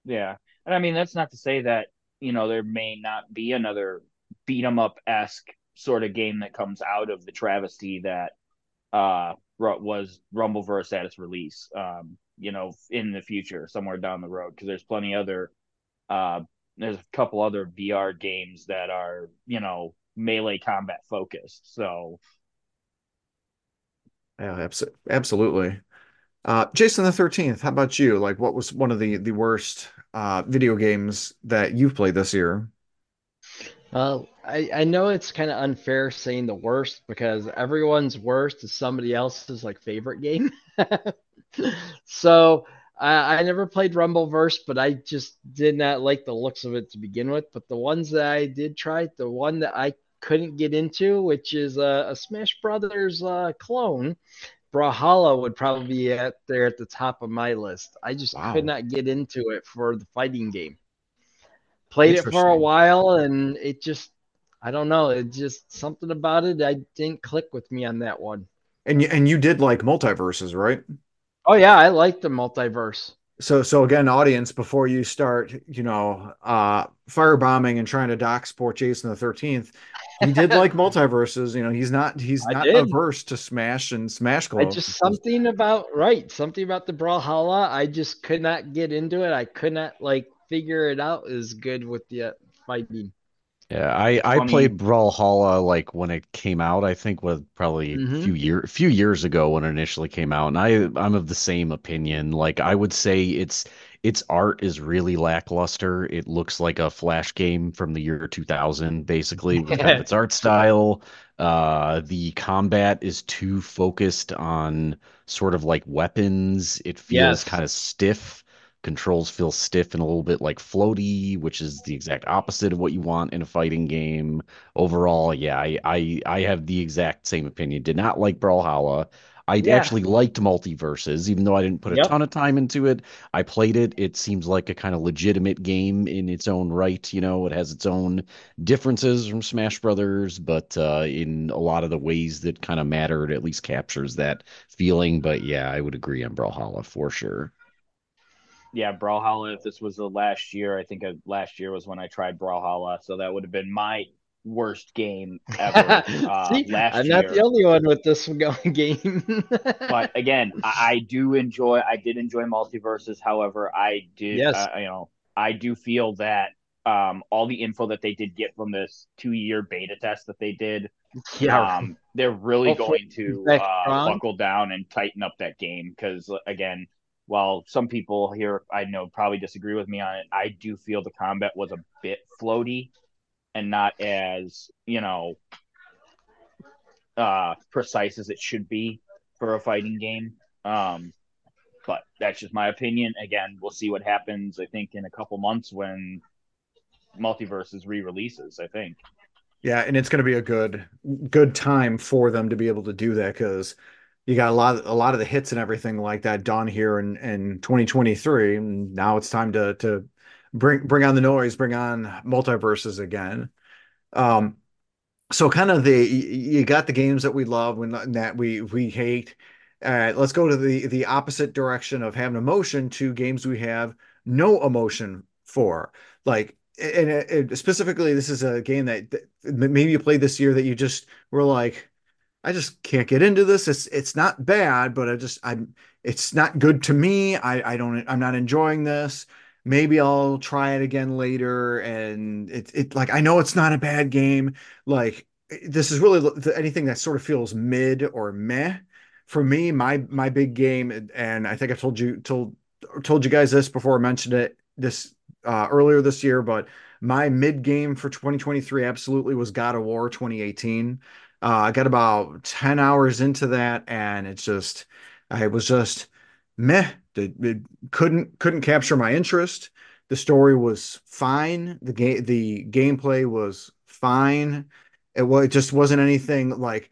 yeah, and I mean that's not to say that you know there may not be another beat 'em up esque sort of game that comes out of the travesty that uh was Rumbleverse at its release. Um, you know, in the future, somewhere down the road, because there's plenty other uh there's a couple other VR games that are, you know, melee combat focused. So yeah, absolutely. Uh, Jason the 13th, how about you? Like what was one of the the worst uh, video games that you've played this year? Uh, I, I know it's kind of unfair saying the worst because everyone's worst is somebody else's like favorite game. so I, I never played Rumbleverse, but I just did not like the looks of it to begin with. But the ones that I did try, the one that I couldn't get into, which is a, a Smash Brothers uh, clone, Brawlhalla would probably be at there at the top of my list. I just wow. could not get into it for the fighting game. Played it for a while and it just I don't know, it just something about it I didn't click with me on that one. And you, and you did like MultiVersus, right? Oh yeah, I like the multiverse. So so again, audience, before you start, you know, uh firebombing and trying to dock sport Jason the thirteenth, he did like MultiVersus. You know, he's not he's not averse to smash and smash I just something about right, something about the Brawlhalla. I just could not get into it. I could not like figure it out as good with the uh, fighting. Yeah, I I played Brawlhalla like when it came out. I think was probably mm-hmm. a few year few years ago when it initially came out, and I I'm of the same opinion. Like I would say it's its art is really lackluster. It looks like a flash game from the year 2000, basically, with kind of its art style. Uh, the combat is too focused on sort of like weapons. It feels yes. kind of stiff controls feel stiff and a little bit like floaty, which is the exact opposite of what you want in a fighting game. Overall, yeah, I I, I have the exact same opinion. Did not like Brawlhalla. I Yeah. actually liked MultiVersus, even though I didn't put a Yep. ton of time into it. I played it. It seems like a kind of legitimate game in its own right. You know, it has its own differences from Smash Brothers, but uh, in a lot of the ways that kind of matter, it at least captures that feeling. But yeah, I would agree on Brawlhalla for sure. Yeah, Brawlhalla. If this was the last year, I think uh, last year was when I tried Brawlhalla, so that would have been my worst game ever uh, See, last I'm year. not the only one with this going game. but again, I, I do enjoy. I did enjoy MultiVersus. However, I did. Yes. Uh, you know, I do feel that um, all the info that they did get from this two-year beta test that they did, yeah, um, they're really Hopefully going to uh, buckle down and tighten up that game because again. While some people here I know probably disagree with me on it, I do feel the combat was a bit floaty and not as, you know, uh precise as it should be for a fighting game. Um but that's just my opinion. Again, we'll see what happens I think in a couple months when MultiVersus re-releases, I think. Yeah, and it's going to be a good good time for them to be able to do that because you got a lot a lot of the hits and everything like that done here in in 2023, and now it's time to to bring bring on the noise, bring on MultiVersus again. Um, so kind of the you got the games that we love and that we we hate. Uh, let's go to the the opposite direction of having emotion to games we have no emotion for. Like, and it, it- specifically, this is a game that maybe you played this year that you just were like, I just can't get into this. It's it's not bad, but I just I'm it's not good to me. I I don't I'm not enjoying this. Maybe I'll try it again later. And it it like I know it's not a bad game. Like this is really anything that sort of feels mid or meh for me. My my big game, and I think I've told you told told you guys this before I mentioned it this uh, earlier this year, but my mid game for 2023 absolutely was God of War 2018. Uh, I got about 10 hours into that and it's just I was just meh. It, it couldn't couldn't capture my interest. The story was fine. The game the gameplay was fine. It was it just wasn't anything like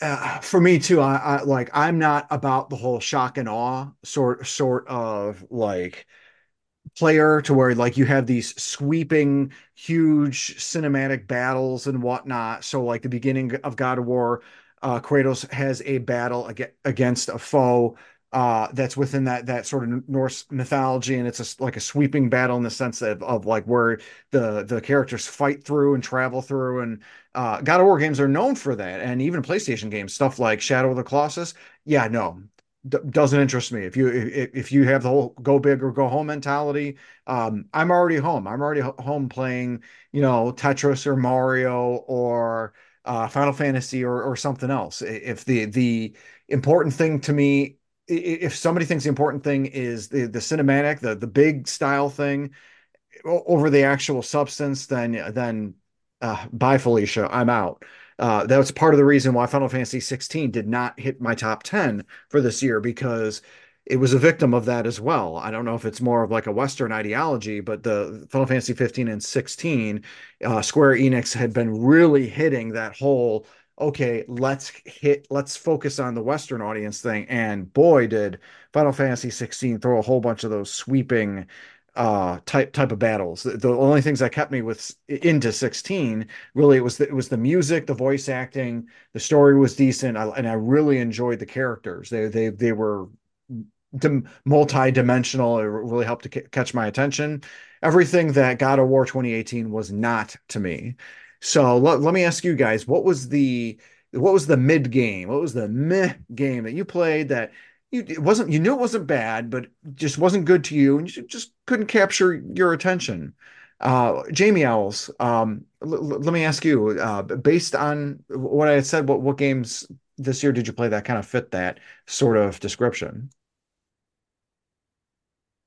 uh, for me too. I, I like I'm not about the whole shock and awe sort sort of like player to where like you have these sweeping huge cinematic battles and whatnot. So like the beginning of god of war uh kratos has a battle ag- against a foe uh that's within that that sort of norse mythology. And it's a, like a sweeping battle in the sense of, of like where the the characters fight through and travel through. And uh god of war games are known for that. And even playstation games stuff like shadow of the colossus. Yeah no d- doesn't interest me. If you if, if you have the whole go big or go home mentality, um, I'm already home. I'm already ho- home playing, you know, Tetris or Mario or uh, Final Fantasy or or something else. If the the important thing to me, if somebody thinks the important thing is the the cinematic, the the big style thing over the actual substance, then then uh, bye Felicia, I'm out. Uh, that was part of the reason why Final Fantasy 16 did not hit my top 10 for this year because it was a victim of that as well. I don't know if it's more of like a Western ideology, but the Final Fantasy 15 and 16, uh, Square Enix had been really hitting that whole okay, let's hit, let's focus on the Western audience thing. And boy, did Final Fantasy 16 throw a whole bunch of those sweeping uh type type of battles. The, the only things that kept me with into 16 really it was the, it was the music, the voice acting, the story was decent, I, and I really enjoyed the characters. They they they were multi-dimensional. It really helped to ca- catch my attention. Everything that God of War 2018 was not to me. So let, let me ask you guys, what was the what was the mid game? What was the meh game that you played that you it wasn't you knew it wasn't bad, but just wasn't good to you, and you just couldn't capture your attention? Uh, Jamie Owls, um, l- l- let me ask you, uh, based on what I had said, what what games this year did you play that kind of fit that sort of description?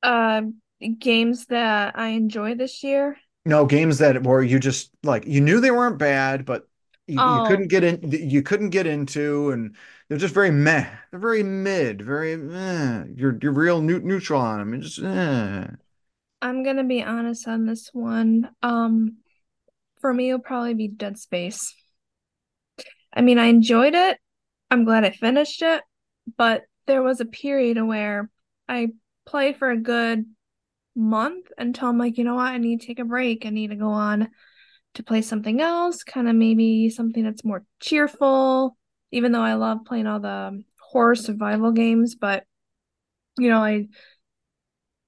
Um, games that I enjoy this year. No, games that were you just like you knew they weren't bad, but you, Oh. you couldn't get in you couldn't get into and they're just very meh they're very mid very meh. you're you're real new, neutral on them and just eh. I'm gonna be honest on this one. Um, for me, it'll probably be Dead Space. I mean, I enjoyed it. I'm glad I finished it, but there was a period where I played for a good month until I'm like, you know what, I need to take a break. I need to go on to play something else, kind of maybe something that's more cheerful, even though I love playing all the horror survival games, but you know, I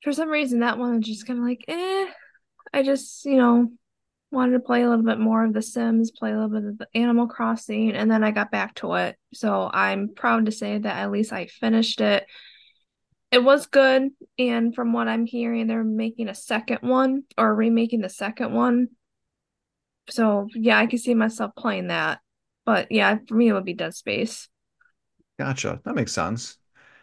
for some reason that one was just kind of like, eh. I just, you know, wanted to play a little bit more of The Sims, play a little bit of the Animal Crossing, and then I got back to it. So I'm proud to say that at least I finished it. It was good, and from what I'm hearing, they're making a second one or remaking the second one. So yeah, I can see myself playing that. But yeah, for me it would be Dead Space. gotcha that makes sense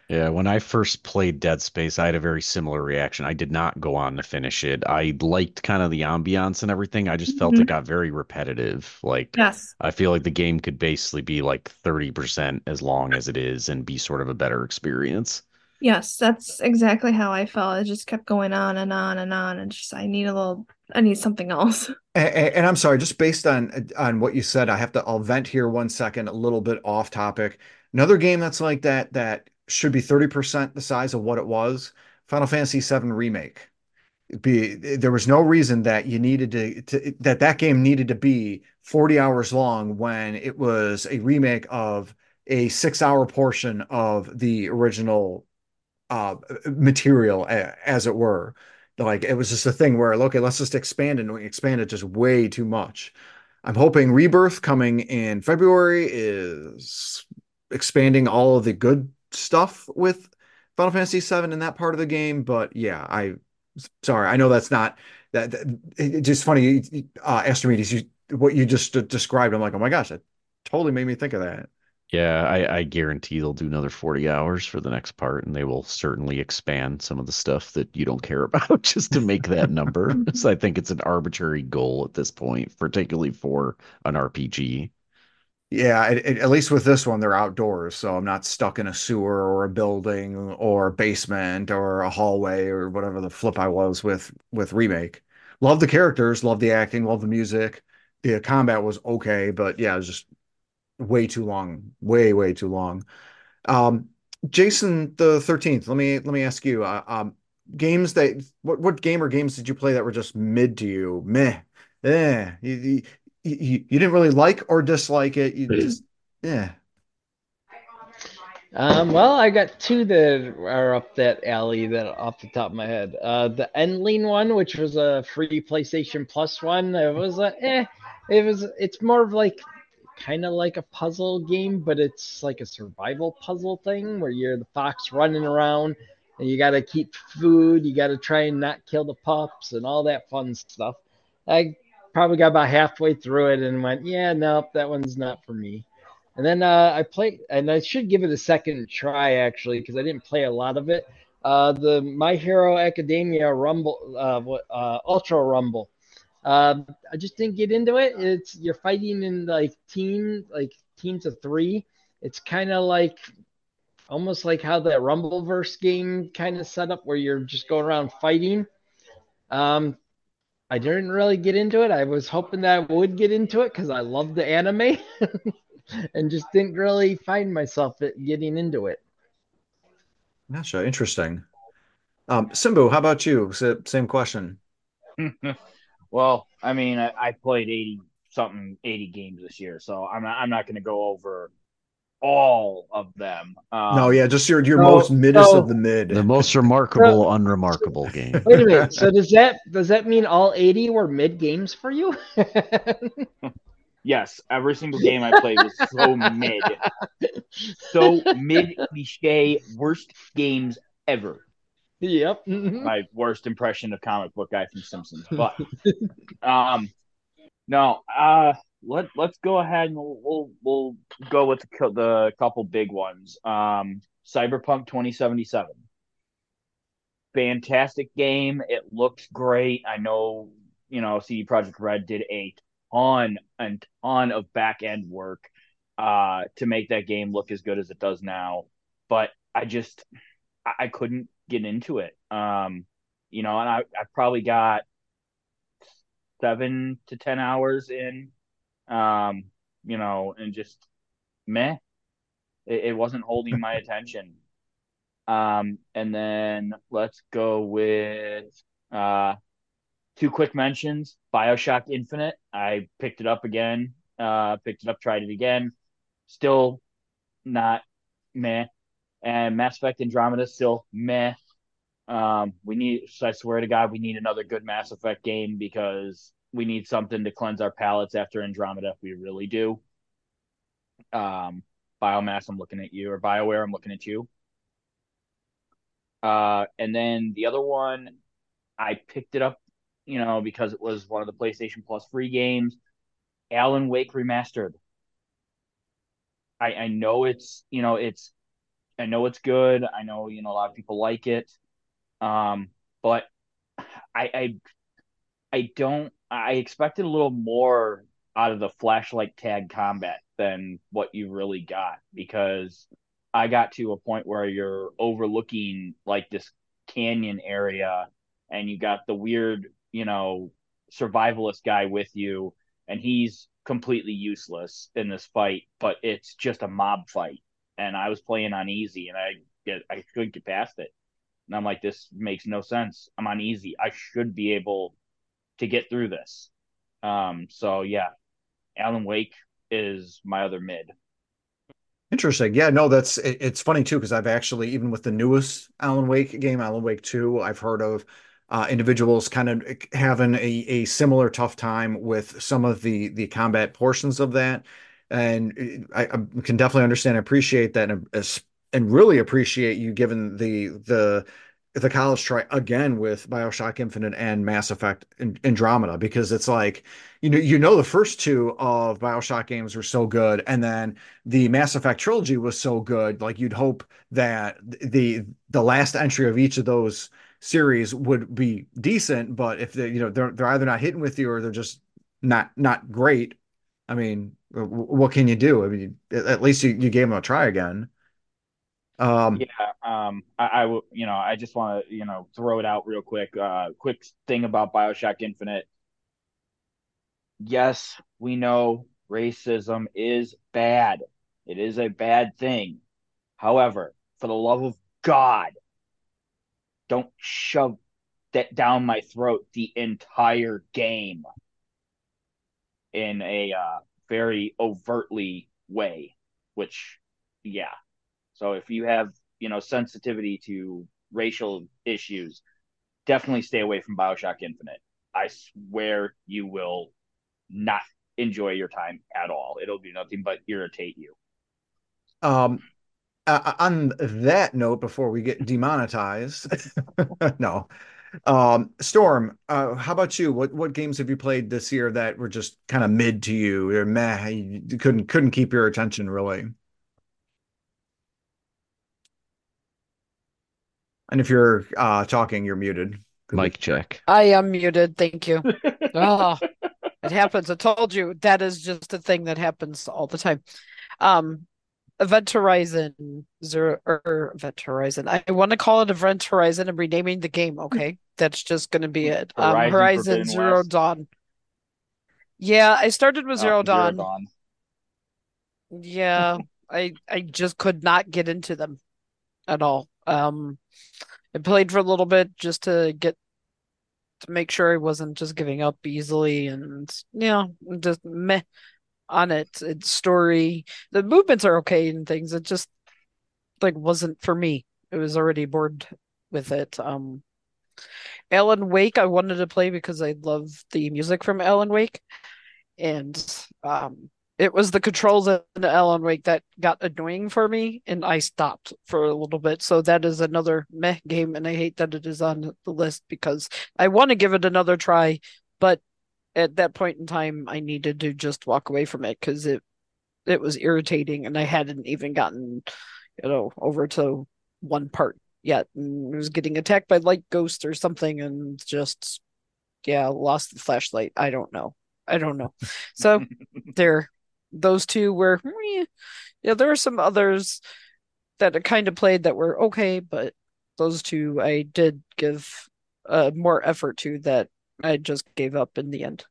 Yeah, when I first played Dead Space, I had a very similar reaction. I did not go on to finish it. I liked kind of the ambiance and everything. I just felt Mhm. it got very repetitive. Like, Yes. I feel like the game could basically be like 30% as long as it is and be sort of a better experience. Yes, that's exactly how I felt. It just kept going on and on and on, and just I need a little, I need something else. and, and I'm sorry just based on on what you said I have to I'll vent here one second a little bit off topic another game that's like that that should be 30% the size of what it was Final Fantasy VII Remake be there was no reason that you needed to, to that that game needed to be 40 hours long when it was a remake of a six hour portion of the original uh material as it were. Like it was just a thing where okay let's just expand and we expand it just way too much. I'm hoping rebirth coming in february is expanding all of the good stuff with final fantasy 7 in that part of the game but yeah i sorry i know that's not that, that it's just funny uh Astrimedes, you what you just described i'm like oh my gosh that totally made me think of that Yeah, I, I guarantee they'll do another 40 hours for the next part, and they will certainly expand some of the stuff that you don't care about just to make that number. So I think it's an arbitrary goal at this point, particularly for an RPG. Yeah, it, it- at least with this one, they're outdoors, so I'm not stuck in a sewer or a building or a basement or a hallway or whatever the flip I was with with remake. Love the characters, love the acting, love the music. The combat was okay, but yeah, it was just way too long, way way too long. Um, Jason the 13th, let me let me ask you, uh, um, games that what what game or games did you play that were just mid to you? Meh, eh, you, you, you, you didn't really like or dislike it. You just, yeah. Um, well, I got two that are up that alley that off the top of my head. Uh, the Endling one, which was a free PlayStation Plus one, it was a eh. It was. It's more of like kind of like a puzzle game, but it's like a survival puzzle thing where you're the fox running around and you got to keep food. You got to try and not kill the pups and all that fun stuff. I probably got about halfway through it and went, yeah, nope, that one's not for me. And then uh, I played, and I should give it a second try actually because I didn't play a lot of it. Uh, the My Hero Academia Rumble, uh, uh, Ultra Rumble. Um, I just didn't get into it. It's you're fighting in like team, like teams of three. It's kind of like almost like how that Rumbleverse game kind of set up, where you're just going around fighting. Um, I didn't really get into it. I was hoping that I would get into it because I love the anime, and just didn't really find myself getting into it. Gotcha. Interesting. Um, Simbu, how about you? Sa- Same question. well, I mean, I, I played eighty something, eighty games this year, so I'm not, I'm not going to go over all of them. Um, No, yeah, just your your no, most middest no. of the mid. The most remarkable, unremarkable game. Wait a minute. So does that does that mean all 80 were mid games for you? Yes, every single game I played was so mid, so mid cliche, worst games ever. Yep. mhm. my worst impression of comic book guy from Simpsons. But um, no, uh, let let's go ahead and we'll we'll, we'll go with the, the couple big ones. Um, Cyberpunk twenty seventy seven. Fantastic game. It looks great. I know you know CD Projekt Red did a ton and ton of back end work uh, to make that game look as good as it does now. But I just I couldn't get into it. Um, you know, and I, I probably got seven to ten hours in. Um, you know, and just meh. It, it wasn't holding my attention. Um, and then let's go with uh two quick mentions. Bioshock Infinite. I picked it up again. Uh picked it up, tried it again. Still not meh. And Mass Effect Andromeda still meh. Um, we need. So I swear to God, we need another good Mass Effect game because we need something to cleanse our palates after Andromeda. We really do. Um, Biomass, I'm looking at you, or Bioware, I'm looking at you. Uh, and then the other one, I picked it up, you know, because it was one of the PlayStation Plus free games. Alan Wake Remastered. I I know it's you know it's I know it's good. I know you know a lot of people like it. Um, but I I I don't I expected a little more out of the flashlight tag combat than what you really got because I got to a point where you're overlooking like this canyon area and you got the weird, you know, survivalist guy with you and he's completely useless in this fight, but it's just a mob fight. And I was playing on easy and I get I couldn't get past it. And I'm like, this makes no sense. I'm on easy. I should be able to get through this. Um, so yeah, Alan Wake is my other mid. Interesting. Yeah, no, that's it, it's funny too because I've actually even with the newest Alan Wake game, Alan Wake 2, I've heard of uh, individuals kind of having a, a similar tough time with some of the the combat portions of that. And I, I can definitely understand and appreciate that and, uh, and really appreciate you given the the the college try again with Bioshock Infinite and Mass Effect Andromeda because it's like you know you know the first two of Bioshock games were so good and then the Mass Effect trilogy was so good like you'd hope that the the last entry of each of those series would be decent but if they you know they're they're either not hitting with you or they're just not not great I mean what can you do I mean at least you, you gave them a try again um, yeah, um, I, I will. You know, I just want to you know throw it out real quick. Uh, quick thing about Bioshock Infinite. Yes, we know racism is bad. It is a bad thing. However, for the love of God, don't shove that down my throat the entire game in a uh, very overtly way. Which, yeah, so if you have, you know, sensitivity to racial issues, definitely stay away from BioShock Infinite. I swear you will not enjoy your time at all. It'll do nothing but irritate you. Um uh, on that note before we get demonetized no um storm uh how about you what what games have you played this year that were just kind of mid to you or meh you couldn't couldn't keep your attention really And if you're uh, talking, you're muted. Mic check. I am muted. Thank you. oh, it happens. I told you that is just a thing that happens all the time. Um, Event Horizon Zero or Event Horizon. I want to call it Event Horizon. I'm renaming the game. Okay, that's just going to be it. Um, Horizon, Horizon Zero West. Dawn. Yeah, I started with oh, Zero, Dawn. Zero Dawn. Yeah, I I just could not get into them at all. Um, I played for a little bit just to get to make sure I wasn't just giving up easily and you know just meh on it. It's story. The movements are okay and things. It just like wasn't for me. It was already bored with it. Um Alan Wake I wanted to play because I love the music from Alan Wake. And um it was the controls in Alan Wake that got annoying for me, and I stopped for a little bit. So that is another meh game, and I hate that it is on the list because I want to give it another try, but at that point in time, I needed to just walk away from it because it it was irritating, and I hadn't even gotten you know over to one part yet, and I was getting attacked by light ghosts or something, and just yeah, lost the flashlight. I don't know. I don't know. So there, those two were, yeah, there are some others that I kind of played that were okay, but those two I did give uh, more effort to that I just gave up in the end.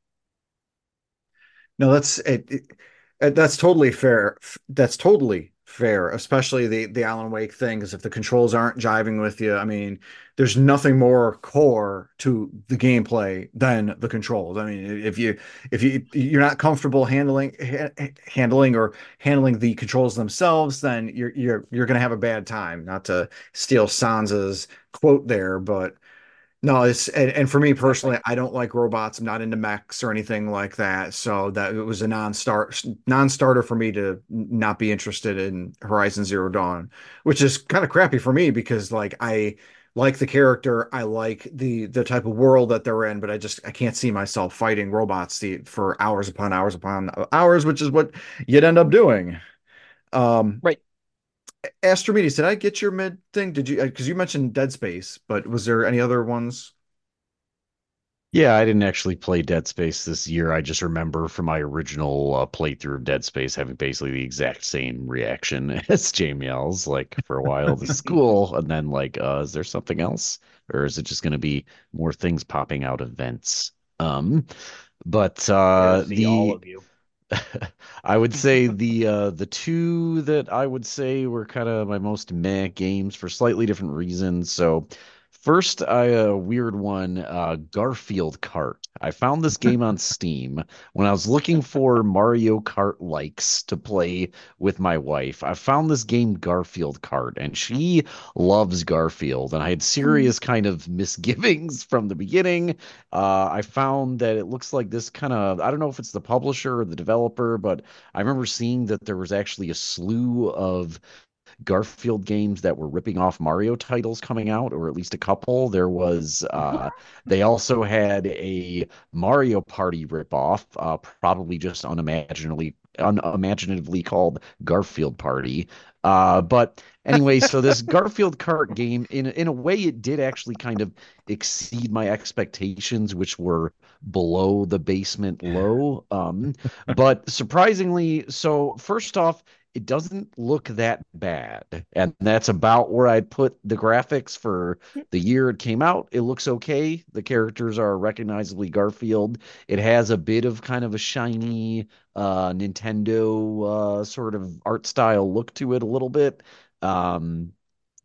No, that's it, it, uh, that's totally fair. That's totally fair, especially the the Alan Wake thing. Because if the controls aren't jiving with you, I mean, there's nothing more core to the gameplay than the controls. I mean, if you if you you're not comfortable handling ha handling or handling the controls themselves, then you're you're you're gonna have a bad time. Not to steal Sansa's quote there, but no, it's and, and for me personally, I don't like robots. I'm not into mechs or anything like that. So that it was a non-start non-starter for me to not be interested in Horizon Zero Dawn, which is kind of crappy for me because like I like the character, I like the the type of world that they're in, but I just I can't see myself fighting robots the, for hours upon hours upon hours, which is what you'd end up doing. Um, right. Astrimedes, did I get your mid thing? Did you? Because you mentioned Dead Space, but was there any other ones? Yeah, I didn't actually play Dead Space this year. I just remember from my original uh, playthrough of Dead Space having basically the exact same reaction as Jamie's. Like for a while, this is cool, and then like, uh, is there something else, or is it just going to be more things popping out of vents? Um, but uh, the all of you. I would say the uh, the two that I would say were kind of my most meh games for slightly different reasons. So First, I a weird one, uh, Garfield Kart. I found this game on Steam when I was looking for Mario Kart likes to play with my wife. I found this game Garfield Kart, and she loves Garfield, and I had serious kind of misgivings from the beginning. Uh, I found that it looks like this kind of I don't know if it's the publisher or the developer, but I remember seeing that there was actually a slew of Garfield games that were ripping off Mario titles coming out, or at least a couple. There was, uh, they also had a Mario Party ripoff, uh, probably just unimaginably unimaginatively called Garfield Party. Uh, but anyway, so this Garfield Kart game, in in a way, it did actually kind of exceed my expectations, which were below the basement low. Um, but surprisingly, so first off, it doesn't look that bad. And that's about where I'd put the graphics for the year it came out. It looks okay. The characters are recognizably Garfield. It has a bit of kind of a shiny uh, Nintendo uh, sort of art style look to it a little bit. Um,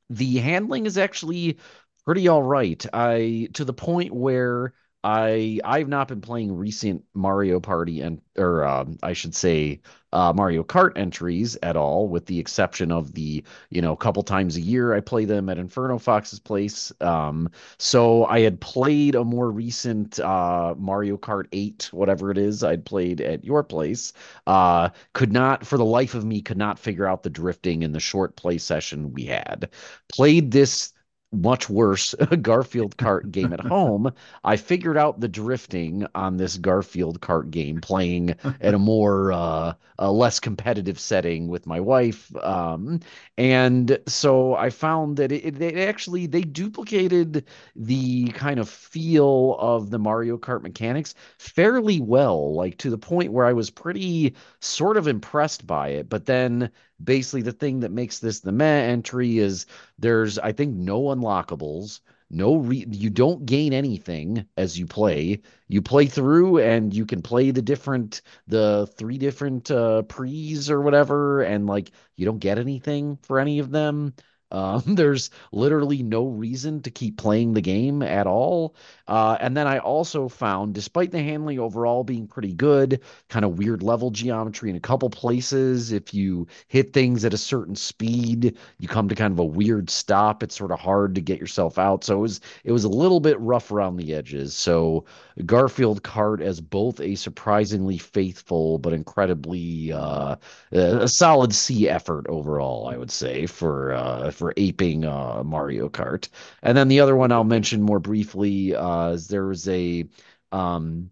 the handling is actually pretty all right. I to the point where I I've not been playing recent Mario Party and or um, I should say uh, Mario Kart entries at all, with the exception of the you know couple times a year I play them at Inferno Fox's place. Um, so I had played a more recent uh, Mario Kart 8, whatever it is, I'd played at your place. Uh, could not, for the life of me, could not figure out the drifting in the short play session we had. Played this much worse Garfield Kart game at home, I figured out the drifting on this Garfield Kart game playing at a more uh, a less competitive setting with my wife. Um, and so I found that it, it, actually they duplicated the kind of feel of the Mario Kart mechanics fairly well, like to the point where I was pretty sort of impressed by it. But then basically the thing that makes this the meh entry is there's I think no unlockables. No, re- you don't gain anything as you play. You play through, and you can play the different, the three different uh, pre's or whatever, and like you don't get anything for any of them. Um, there's literally no reason to keep playing the game at all. Uh, and then I also found, despite the handling overall being pretty good, kind of weird level geometry in a couple places. If you hit things at a certain speed, you come to kind of a weird stop. It's sort of hard to get yourself out. So it was it was a little bit rough around the edges. So Garfield Kart as both a surprisingly faithful but incredibly uh, a solid C effort overall, I would say for uh, for aping uh, Mario Kart. And then the other one I'll mention more briefly uh, is there was a um,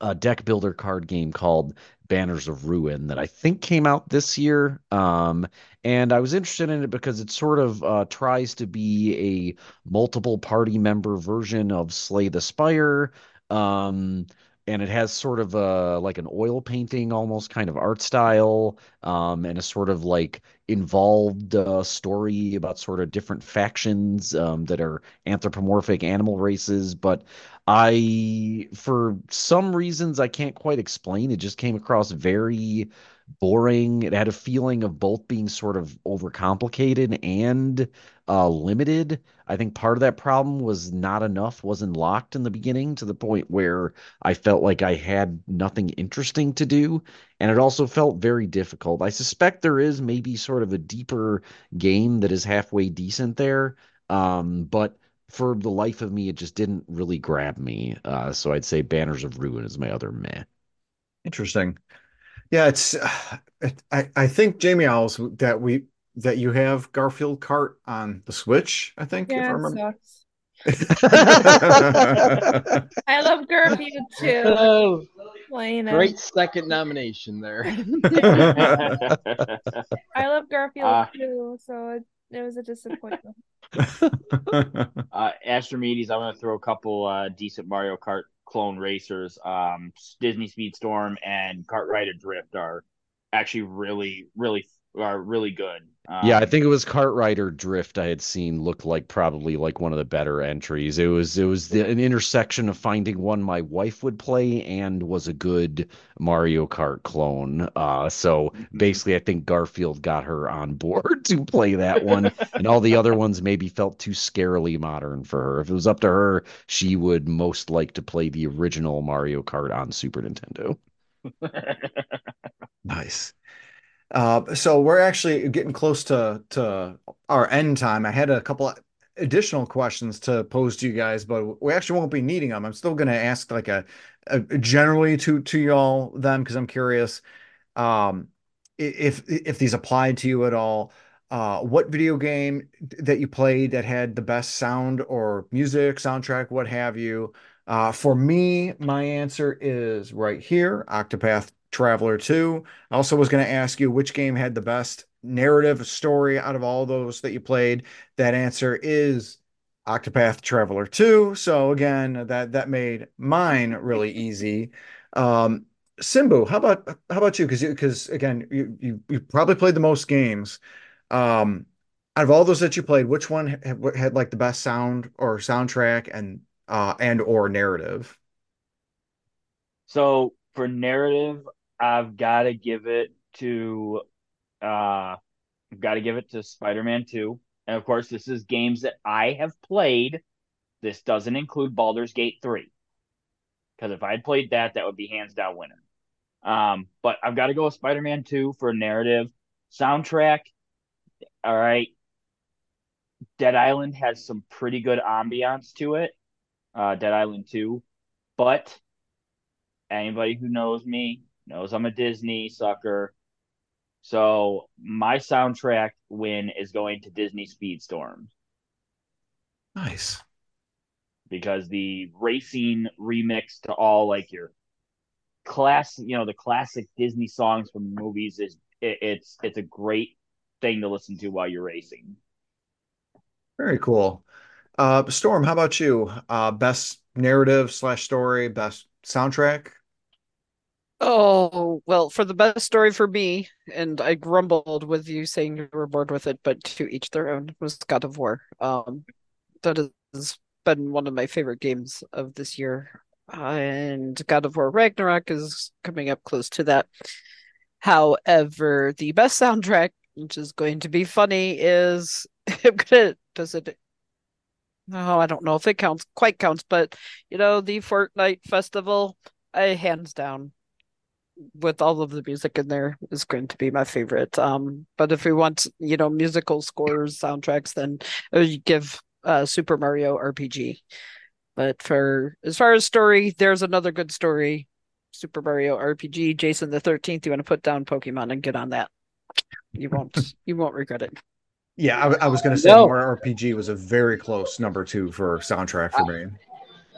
a deck builder card game called Banners of Ruin that I think came out this year. Um, and I was interested in it because it sort of uh, tries to be a multiple party member version of Slay the Spire. Um, and it has sort of a like an oil painting almost kind of art style um, and a sort of like involved uh, story about sort of different factions um, that are anthropomorphic animal races but i for some reasons i can't quite explain. It just came across very boring it had a feeling of both being sort of overcomplicated and uh, limited I think part of that problem was not enough was unlocked in the beginning to the point where I felt like I had nothing interesting to do. And it also felt very difficult. I suspect there is maybe sort of a deeper game that is halfway decent there. Um, but for the life of me, it just didn't really grab me. Uh, so I'd say Banners of Ruin is my other meh. Interesting. Yeah, it's. Uh, I I think Jamie Owls that we that you have Garfield Kart on the Switch. I think. Yeah, if I it remember. sucks. I love Garfield too. Oh, great second nomination there. I love Garfield Uh, too, so it, it was a disappointment. uh, Astrimedes, I'm going to throw a couple uh, decent Mario Kart clone racers. Um, Disney Speedstorm and Kartrider Drift are actually really, really, are really good. Um, Yeah, I think it was Kartrider Drift I had seen looked like probably like one of the better entries. It was it was the, an intersection of finding one my wife would play and was a good Mario Kart clone. Uh, so basically, I think Garfield got her on board to play that one, and all the other ones maybe felt too scarily modern for her. If it was up to her, she would most like to play the original Mario Kart on Super Nintendo. Nice. Uh, so we're actually getting close to to our end time. I had a couple additional questions to pose to you guys, but we actually won't be needing them. I'm still going to ask like a, a generally to to y'all them because I'm curious um, if if these applied to you at all. Uh, what video game that you played that had the best sound or music, soundtrack, what have you? Uh, for me, my answer is right here, Octopath Traveler 2. I also was going to ask you which game had the best narrative story out of all those that you played. That answer is Octopath Traveler 2. So again, that that made mine really easy. Um, Simbu, how about how about you? Because because again, you, you you probably played the most games. Um, out of all those that you played, which one had, had like the best sound or soundtrack and uh and or narrative? So for narrative, I've got to give it to uh I've got to give it to Spider-Man 2. And of course, this is games that I have played. This doesn't include Baldur's Gate 3. Because if I had played that, that would be hands down winner. Um, but I've got to go with Spider-Man 2 for narrative. Soundtrack, all right. Dead Island has some pretty good ambiance to it. Uh, Dead Island 2. But anybody who knows me knows I'm a Disney sucker. So my soundtrack win is going to Disney Speedstorm Nice. because the racing remix to all like your class, you know, the classic Disney songs from the movies is it, it's it's a great thing to listen to while you're racing. Very cool. Uh, Storm, how about you? Uh, best narrative slash story, best soundtrack? Oh, well, for the best story for me, and I grumbled with you saying you were bored with it, but to each their own was God of War. Um, that has been one of my favorite games of this year. And God of War Ragnarok is coming up close to that. However, the best soundtrack, which is going to be funny, is I'm gonna does it oh, I don't know if it counts quite counts, but you know, the Fortnite festival, I hands down with all of the music in there is going to be my favorite. Um, but if we want, you know, musical scores, soundtracks, then I would give uh Super Mario RPG. But for as far as story, there's another good story. Super Mario RPG, Jason the 13th, you want to put down Pokemon and get on that. You won't you won't regret it. Yeah, I, I was going to say No. Mario RPG was a very close number two for soundtrack for me.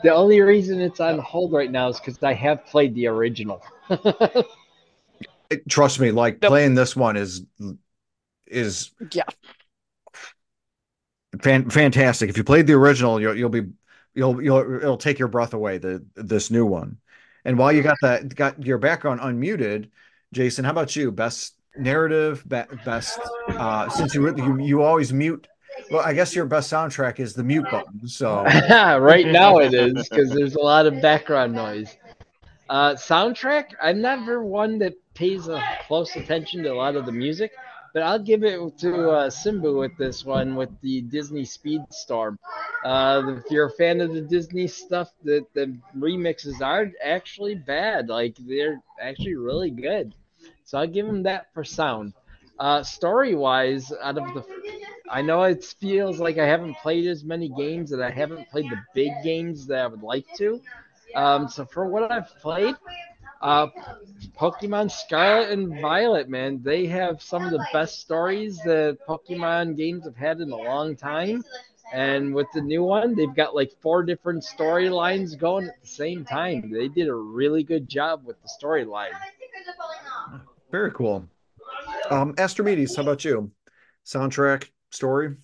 The only reason it's on hold right now is because I have played the original. It- trust me, like Nope. playing this one is is Yeah. fan, fantastic. If you played the original, you'll you'll be you'll you'll it'll take your breath away. The this new one, And while you got that, got your background unmuted, Jason, how about you? Best narrative, be best uh, since you, you you always mute. Well, I guess your best soundtrack is the mute button. So right now it is because there's a lot of background noise. Uh, soundtrack, I'm never one that pays a close attention to a lot of the music, but I'll give it to uh, Simbu with this one with the Disney Speedstorm. Uh, if you're a fan of the Disney stuff, the, the remixes are actually bad. Like they're actually really good. So I'll give him that for sound. Uh, story wise, out of the, I know it feels like I haven't played as many games and I haven't played the big games that I would like to. Um, so for what I've played, uh, Pokemon Scarlet and Violet, man, they have some of the best stories that Pokemon games have had in a long time. And with the new one, they've got like four different storylines going at the same time. They did a really good job with the storyline. Very cool. Um, Astrimedes, how about you? Soundtrack, story?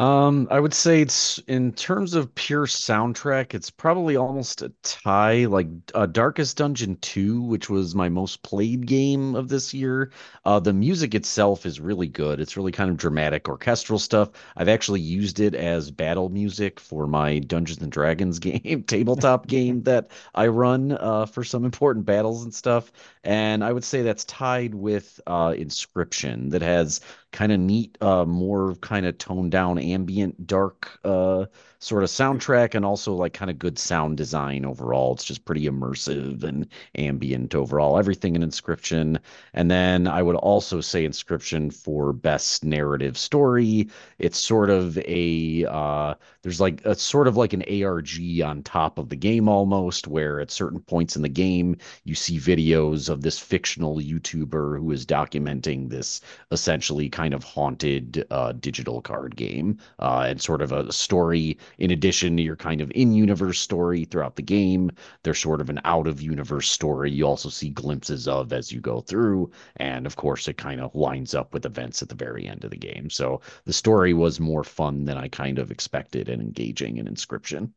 Um, I would say it's in terms of pure soundtrack, it's probably almost a tie. Like uh, Darkest Dungeon 2, which was my most played game of this year. Uh, the music itself is really good. It's really kind of dramatic, orchestral stuff. I've actually used it as battle music for my Dungeons and Dragons game, tabletop game that I run uh, for some important battles and stuff. And I would say that's tied with uh, Inscryption, that has kind of neat, uh, more kind of toned down, ambient, dark uh, sort of soundtrack, and also like kind of good sound design overall. It's just pretty immersive and ambient overall. Everything in Inscryption. and then I would also say Inscryption for best narrative story. It's sort of a uh, there's like a sort of like an ARG on top of the game almost, where at certain points in the game you see videos of this fictional YouTuber who is documenting this essentially kind of haunted uh, digital card game uh, and sort of a story in addition to your kind of in-universe story throughout the game. There's sort of an out-of-universe story you also see glimpses of as you go through, and of course it kind of lines up with events at the very end of the game. So the story was more fun than I kind of expected and engaging in Inscryption.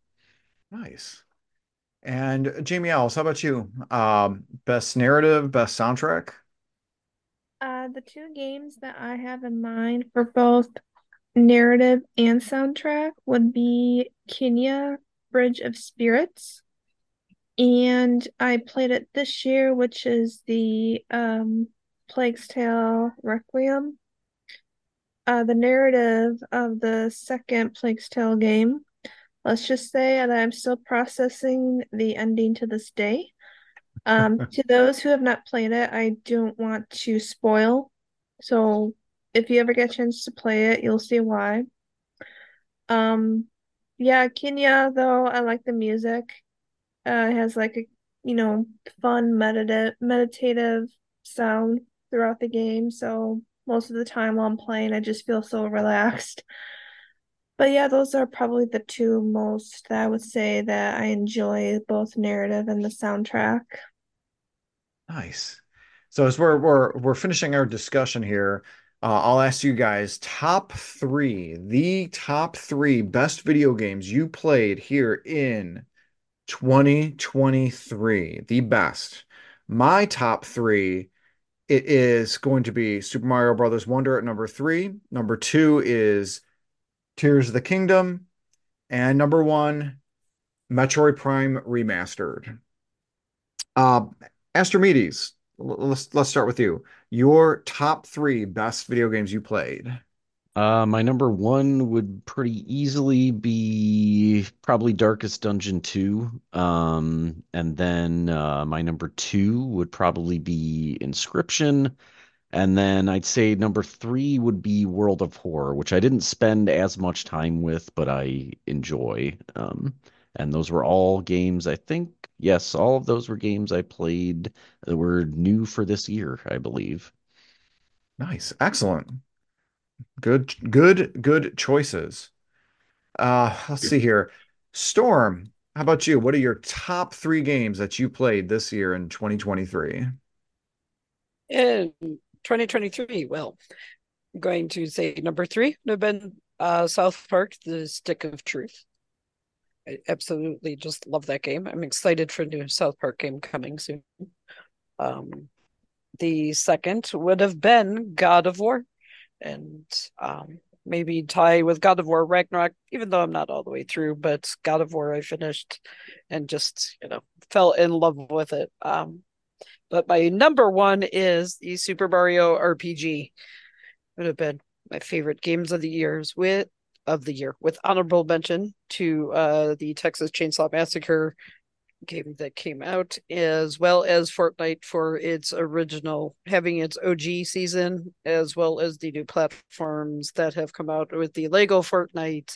Nice. And Jamie Owls, how about you? Um, best narrative, best soundtrack? Uh, the two games that I have in mind for both narrative and soundtrack would be Kena Bridge of Spirits. And I played it this year, which is the um, Plague's Tale Requiem. Uh, the narrative of the second Plague's Tale game. Let's just say that I'm still processing the ending to this day. Um, to those who have not played it, I don't want to spoil. So if you ever get a chance to play it, you'll see why. Um, yeah, Kena though, I like the music. Uh, it has like a you know fun meditative meditative sound throughout the game. So most of the time while I'm playing, I just feel so relaxed. But yeah, those are probably the two most that I would say that I enjoy both narrative and the soundtrack. Nice. So as we're we're we're finishing our discussion here, uh, I'll ask you guys top three, the top three best video games you played here in 2023. The best. My top three, it is going to be Super Mario Brothers Wonder at number three. Number two is Tears of the Kingdom, and number one, Metroid Prime Remastered. Uh, Astrimedes, let's let's start with you. Your top three best video games you played. Uh, my number one would pretty easily be probably Darkest Dungeon 2. Um, and then uh, my number two would probably be Inscryption. And then I'd say number three would be World of Horror, which I didn't spend as much time with, but I enjoy. Um, and those were all games, I think, yes, all of those were games I played that were new for this year, I believe. Nice. Excellent. Good, good, good choices. Uh, let's see here. Storm, how about you? What are your top three games that you played this year in 2023? In 2023, well, I'm going to say number three would have been uh, South Park, The Stick of Truth. I absolutely just love that game. I'm excited for a new South Park game coming soon. Um, the second would have been God of War, and um, maybe tie with God of War Ragnarok, even though I'm not all the way through, but God of War I finished and just, you know, fell in love with it. Um, but my number one is the Super Mario RPG. Would have been my favorite games of the years with of the year with honorable mention to uh the Texas Chainsaw Massacre game that came out, as well as Fortnite for its original, having its OG season, as well as the new platforms that have come out with the Lego Fortnite,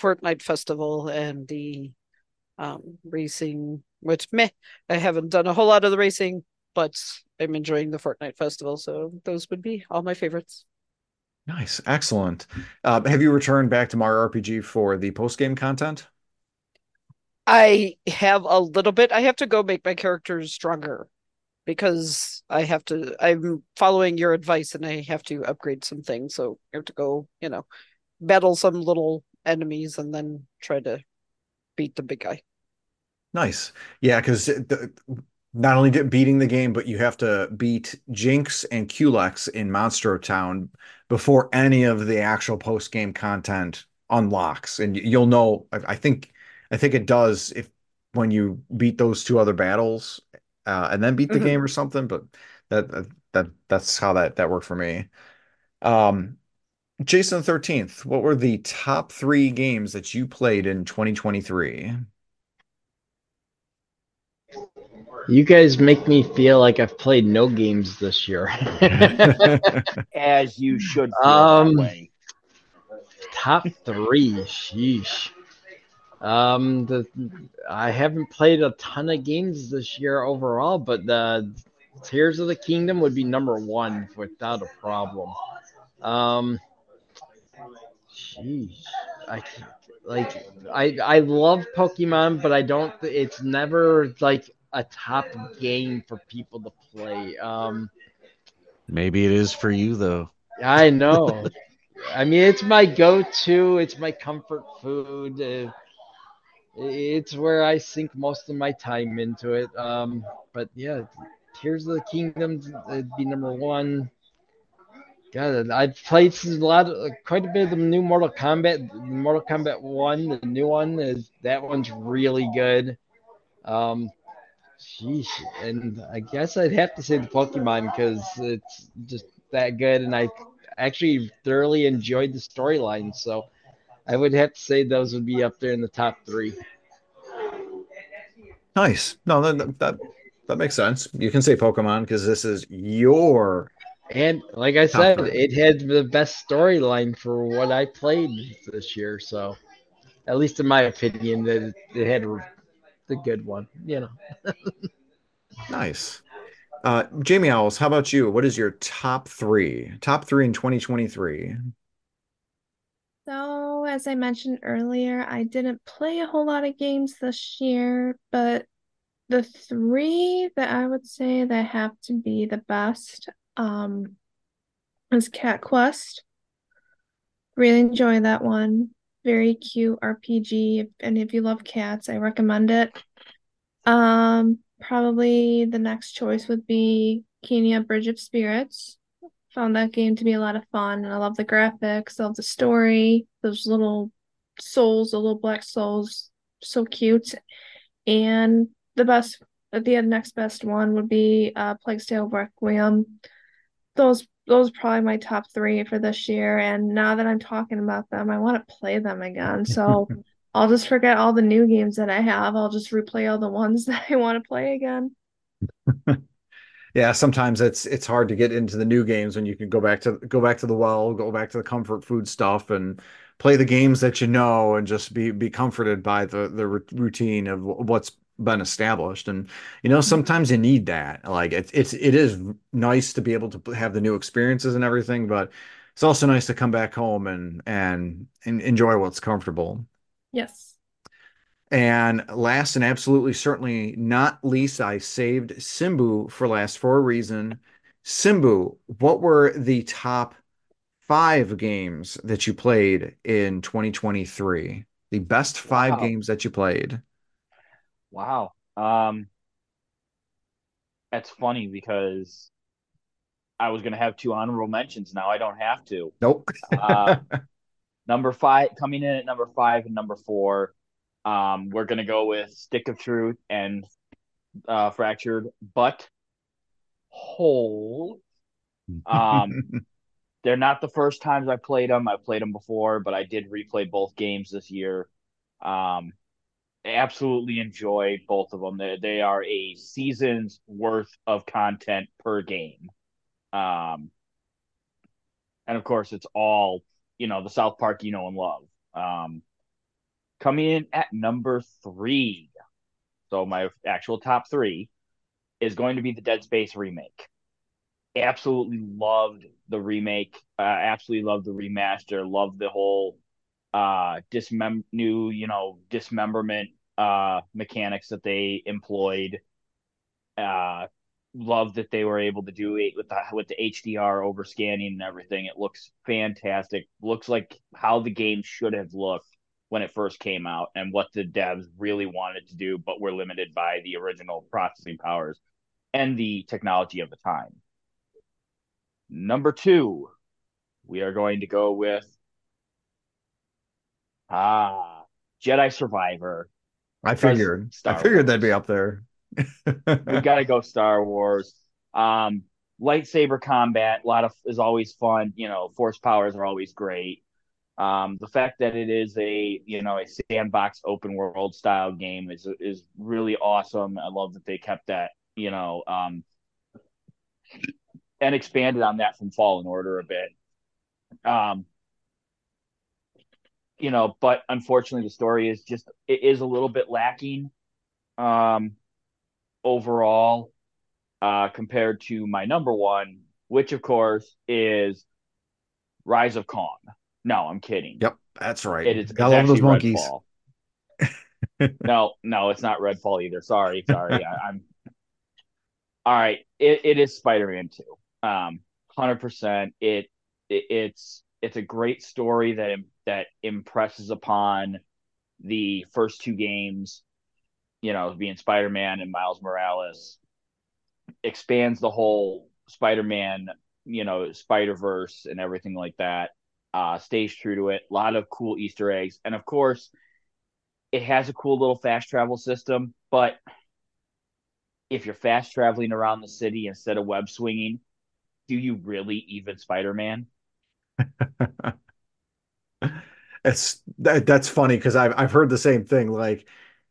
Fortnite Festival, and the um, racing, which meh, I haven't done a whole lot of the racing, but I'm enjoying the Fortnite Festival. So those would be all my favorites. Nice, excellent. Uh, have you returned back to Mario RPG for the post game content? I have a little bit. I have to go make my characters stronger because I have to. I'm following your advice and I have to upgrade some things. So I have to go, you know, battle some little enemies and then try to beat the big guy. Nice. Yeah, because not only beating the game, but you have to beat Jinx and Culex in Monstro Town before any of the actual post game content unlocks. And you'll know, I think I think it does if when you beat those two other battles uh, and then beat the mm-hmm. game or something. But that that that's how that that worked for me. Um, Jason the Thirteenth, what were the top three games that you played in 2023? You guys make me feel like I've played no games this year. As you should. um, top three, sheesh. Um, the I haven't played a ton of games this year overall, but the Tears of the Kingdom would be number one without a problem. Um, jeez, I like I I love Pokemon, but I don't. It's never like a top game for people to play. Um, maybe it is for you though. I know. I mean, it's my go-to. It's my comfort food. Uh, it's where I sink most of my time into it. Um, but yeah, Tears of the Kingdom would be number one. God, I've played a lot, of, quite a bit of the new Mortal Kombat. Mortal Kombat One, the new one is that one's really good. Um, sheesh, and I guess I'd have to say the Pokemon because it's just that good, and I actually thoroughly enjoyed the storyline. So I would have to say those would be up there in the top three. Nice. No, that that that makes sense. You can say Pokemon because this is your. And like I said, three. it had the best storyline for what I played this year. So, at least in my opinion, that it had the good one. You know. nice. Uh, Jamie Owls, how about you? What is your top three? Top three in 2023. So, as I mentioned earlier, I didn't play a whole lot of games this year, but the three that I would say that have to be the best um, is Cat Quest. Really enjoy that one. Very cute RPG. And if you love cats, I recommend it. Um, probably the next choice would be Kena Bridge of Spirits found that game to be a lot of fun and I love the graphics, love the story, those little souls, the little black souls, so cute. And the best the next best one would be uh Plague's Tale Requiem. Those those are probably my top three for this year. And now that I'm talking about them, I want to play them again. So I'll just forget all the new games that I have. I'll just replay all the ones that I want to play again. yeah sometimes it's it's hard to get into the new games when you can go back to go back to the well go back to the comfort food stuff and play the games that you know and just be be comforted by the the routine of what's been established and you know sometimes you need that like it's it's it is nice to be able to have the new experiences and everything but it's also nice to come back home and and, and enjoy what's comfortable yes and last and absolutely certainly not least, I saved Simbu for last for a reason. Simbu, what were the top five games that you played in 2023? The best five Wow. games that you played. Wow. Um, that's funny because I was gonna have two honorable mentions. Now I don't have to. Nope. Uh, number five coming in at number five and number four. Um, we're gonna go with Stick of Truth and uh, Fractured But Whole. Um, they're not the first times I played them. I played them before, but I did replay both games this year. Um, absolutely enjoy both of them. They, they are a season's worth of content per game. Um, and of course, it's all, you know, the South Park you know and love. Um, coming in at number three, so my actual top three is going to be the Dead Space remake. Absolutely loved the remake. Uh, absolutely loved the remaster. Loved the whole uh dismem new you know dismemberment uh mechanics that they employed. Uh love that they were able to do it with the with the HDR overscanning and everything. It looks fantastic. Looks like how the game should have looked when it first came out and what the devs really wanted to do but were limited by the original processing powers and the technology of the time. Number 2 we are going to go with Ah, Jedi Survivor. I figured. Star I figured that'd be up there. We got to go Star Wars. Um, lightsaber combat, a lot of is always fun. You know, force powers are always great. Um, the fact that it is a you know a sandbox open world style game is is really awesome. I love that they kept that you know um, and expanded on that from Fallen Order a bit. Um, you know, but unfortunately, the story is just it is a little bit lacking um, overall uh, compared to my number one, which of course is Rise of Kong. No, I'm kidding. Yep, that's right. It is Gotta love those monkeys. Redfall. no, no, it's not Redfall either. Sorry, sorry. I, I'm all right. It, it is Spider-Man 2. Um, hundred percent. It, it it's it's a great story that that impresses upon the first two games. You know, being Spider-Man and Miles Morales expands the whole Spider-Man, you know, Spider-Verse and everything like that. Uh, stays true to it. A lot of cool Easter eggs, and of course, it has a cool little fast travel system. But if you're fast traveling around the city instead of web swinging, do you really even Spider-Man? It's that that's funny because I've I've heard the same thing. Like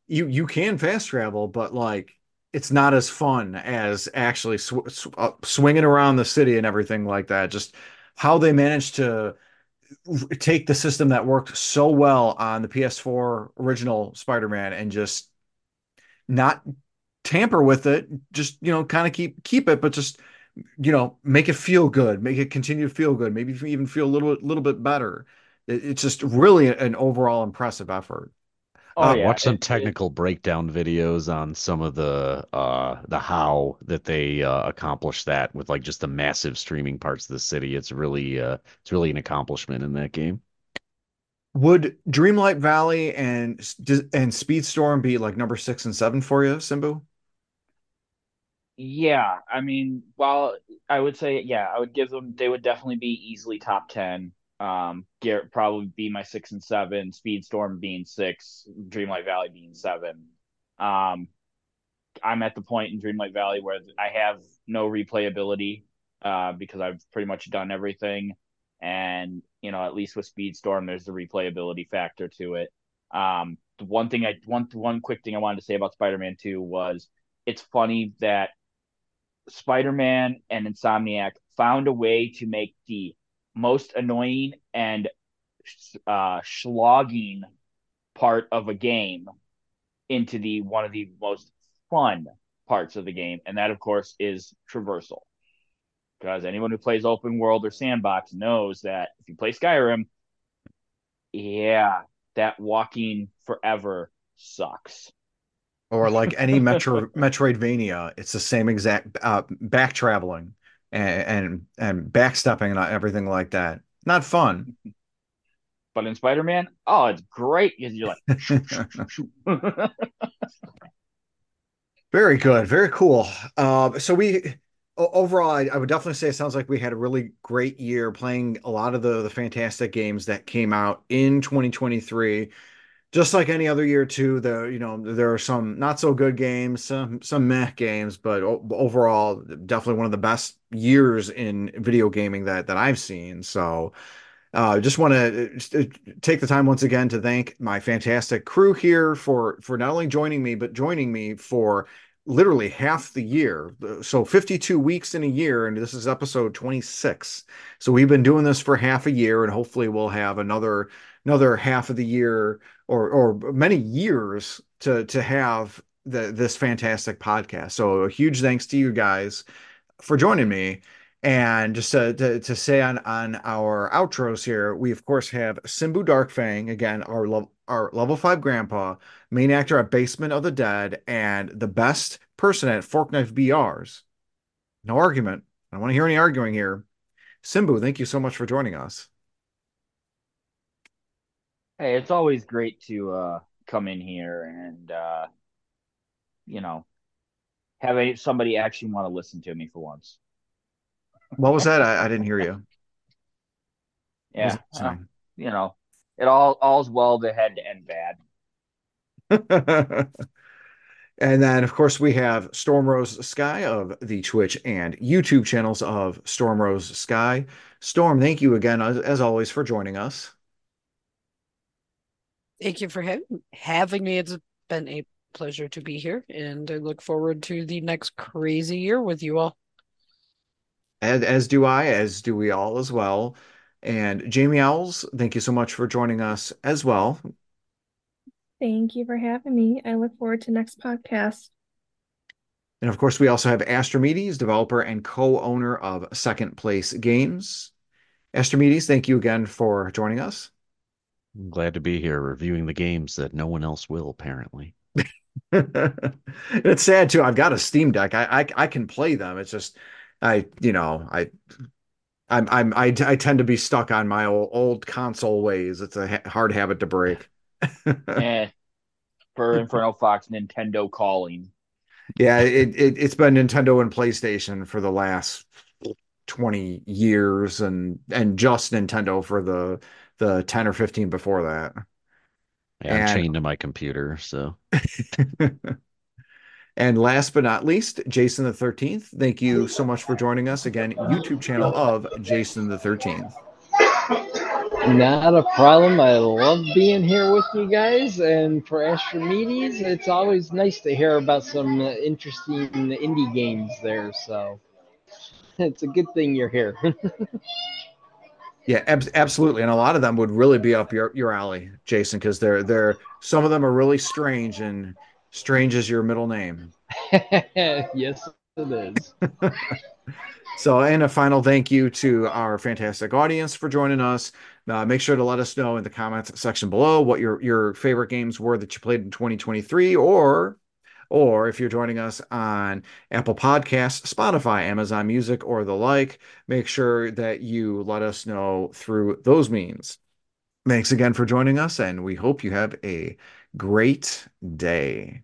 you you can fast travel, but like it's not as fun as actually sw sw uh, swinging around the city and everything like that. Just how they managed to take the system that worked so well on the PS4 original Spider-Man and just not tamper with it. Just you know, kind of keep keep it, but just you know, make it feel good, make it continue to feel good, maybe even feel a little little bit better. It, it's just really an overall impressive effort. Oh Uh, yeah, Watch some it, it, technical breakdown videos on some of the uh the how that they uh accomplished that with like just the massive streaming parts of the city. It's really uh it's really an accomplishment in that game. Would Dreamlight Valley and and Speedstorm be like number six and seven for you, Simbu? yeah. I mean, while I would say yeah, I would give them. They would definitely be easily top ten. Um, Garrett probably be my six and seven. Speedstorm being six. Dreamlight Valley being seven. Um, I'm at the point in Dreamlight Valley where I have no replayability uh, because I've pretty much done everything. And, you know, at least with Speedstorm, there's the replayability factor to it. Um, the one thing I, one, one quick thing I wanted to say about Spider Man 2 was it's funny that Spider Man and Insomniac found a way to make the most annoying and uh, slogging part of a game into the one of the most fun parts of the game, and that of course is traversal. Because anyone who plays open world or sandbox knows that if you play Skyrim, yeah, that walking forever sucks. Or like any Metro Metroidvania, it's the same exact uh, back traveling and, and and backstepping and everything like that. Not fun. But in Spider Man, oh, it's great because you're like, Very good, very cool. Uh, so we overall, I, I, would definitely say it sounds like we had a really great year playing a lot of the the fantastic games that came out in 2023. Just like any other year too, the you know there are some not so good games, some some meh games, but overall, definitely one of the best years in video gaming that that I've seen. So uh, just want to uh, take the time once again to thank my fantastic crew here for for not only joining me but joining me for literally half the year. So 52 weeks in a year, and this is episode 26. So we've been doing this for half a year, and hopefully we'll have another another half of the year or or many years to to have the this fantastic podcast. So a huge thanks to you guys for joining me. And just to, to, to, say on, on our outros here, we of course have Simbu Darkfang, again, our, lo- our level five grandpa, main actor at Basement of the Dead, and the best person at Fork Knife BRs. No argument. I don't want to hear any arguing here. Simbu, thank you so much for joining us. Hey, it's always great to uh, come in here and, uh, you know, have a, somebody actually want to listen to me for once. What was that? I, I didn't hear you. Yeah, uh, you know, it all all's well that had to end bad. and then, of course, we have Stormrose Sky of the Twitch and YouTube channels of Stormrose Sky. Storm, thank you again, as, as always, for joining us. Thank you for ha- having me. It's been a pleasure to be here, and I look forward to the next crazy year with you all as, as do I, as do we all as well. And Jamie Owls, thank you so much for joining us as well. Thank you for having me. I look forward to next podcast. And of course, we also have Astrimedes, developer and co-owner of Second Place Games. Astrimedes, thank you again for joining us. I'm glad to be here reviewing the games that no one else will, apparently. it's sad too. I've got a Steam Deck. I, I I can play them. It's just I, you know, I, I'm, I'm, I, I tend to be stuck on my old, old console ways. It's a ha- hard habit to break. eh, for Inferno Fox, Nintendo calling. Yeah, it, it it's been Nintendo and PlayStation for the last 20 years and and just Nintendo for the the 10 or 15 before that. Yeah, I'm and, chained to my computer, so And last but not least, Jason the 13th. Thank you so much for joining us again, YouTube channel of Jason the 13th. Not a problem. I love being here with you guys. And for Astrimedes, it's always nice to hear about some interesting indie games there. So it's a good thing you're here. yeah, ab- absolutely. And a lot of them would really be up your, your alley, Jason, because they're they're some of them are really strange and Strange is your middle name. yes, it is. so, and a final thank you to our fantastic audience for joining us. Uh, make sure to let us know in the comments section below what your your favorite games were that you played in 2023, or or if you're joining us on Apple Podcasts, Spotify, Amazon Music, or the like, make sure that you let us know through those means. Thanks again for joining us, and we hope you have a great day.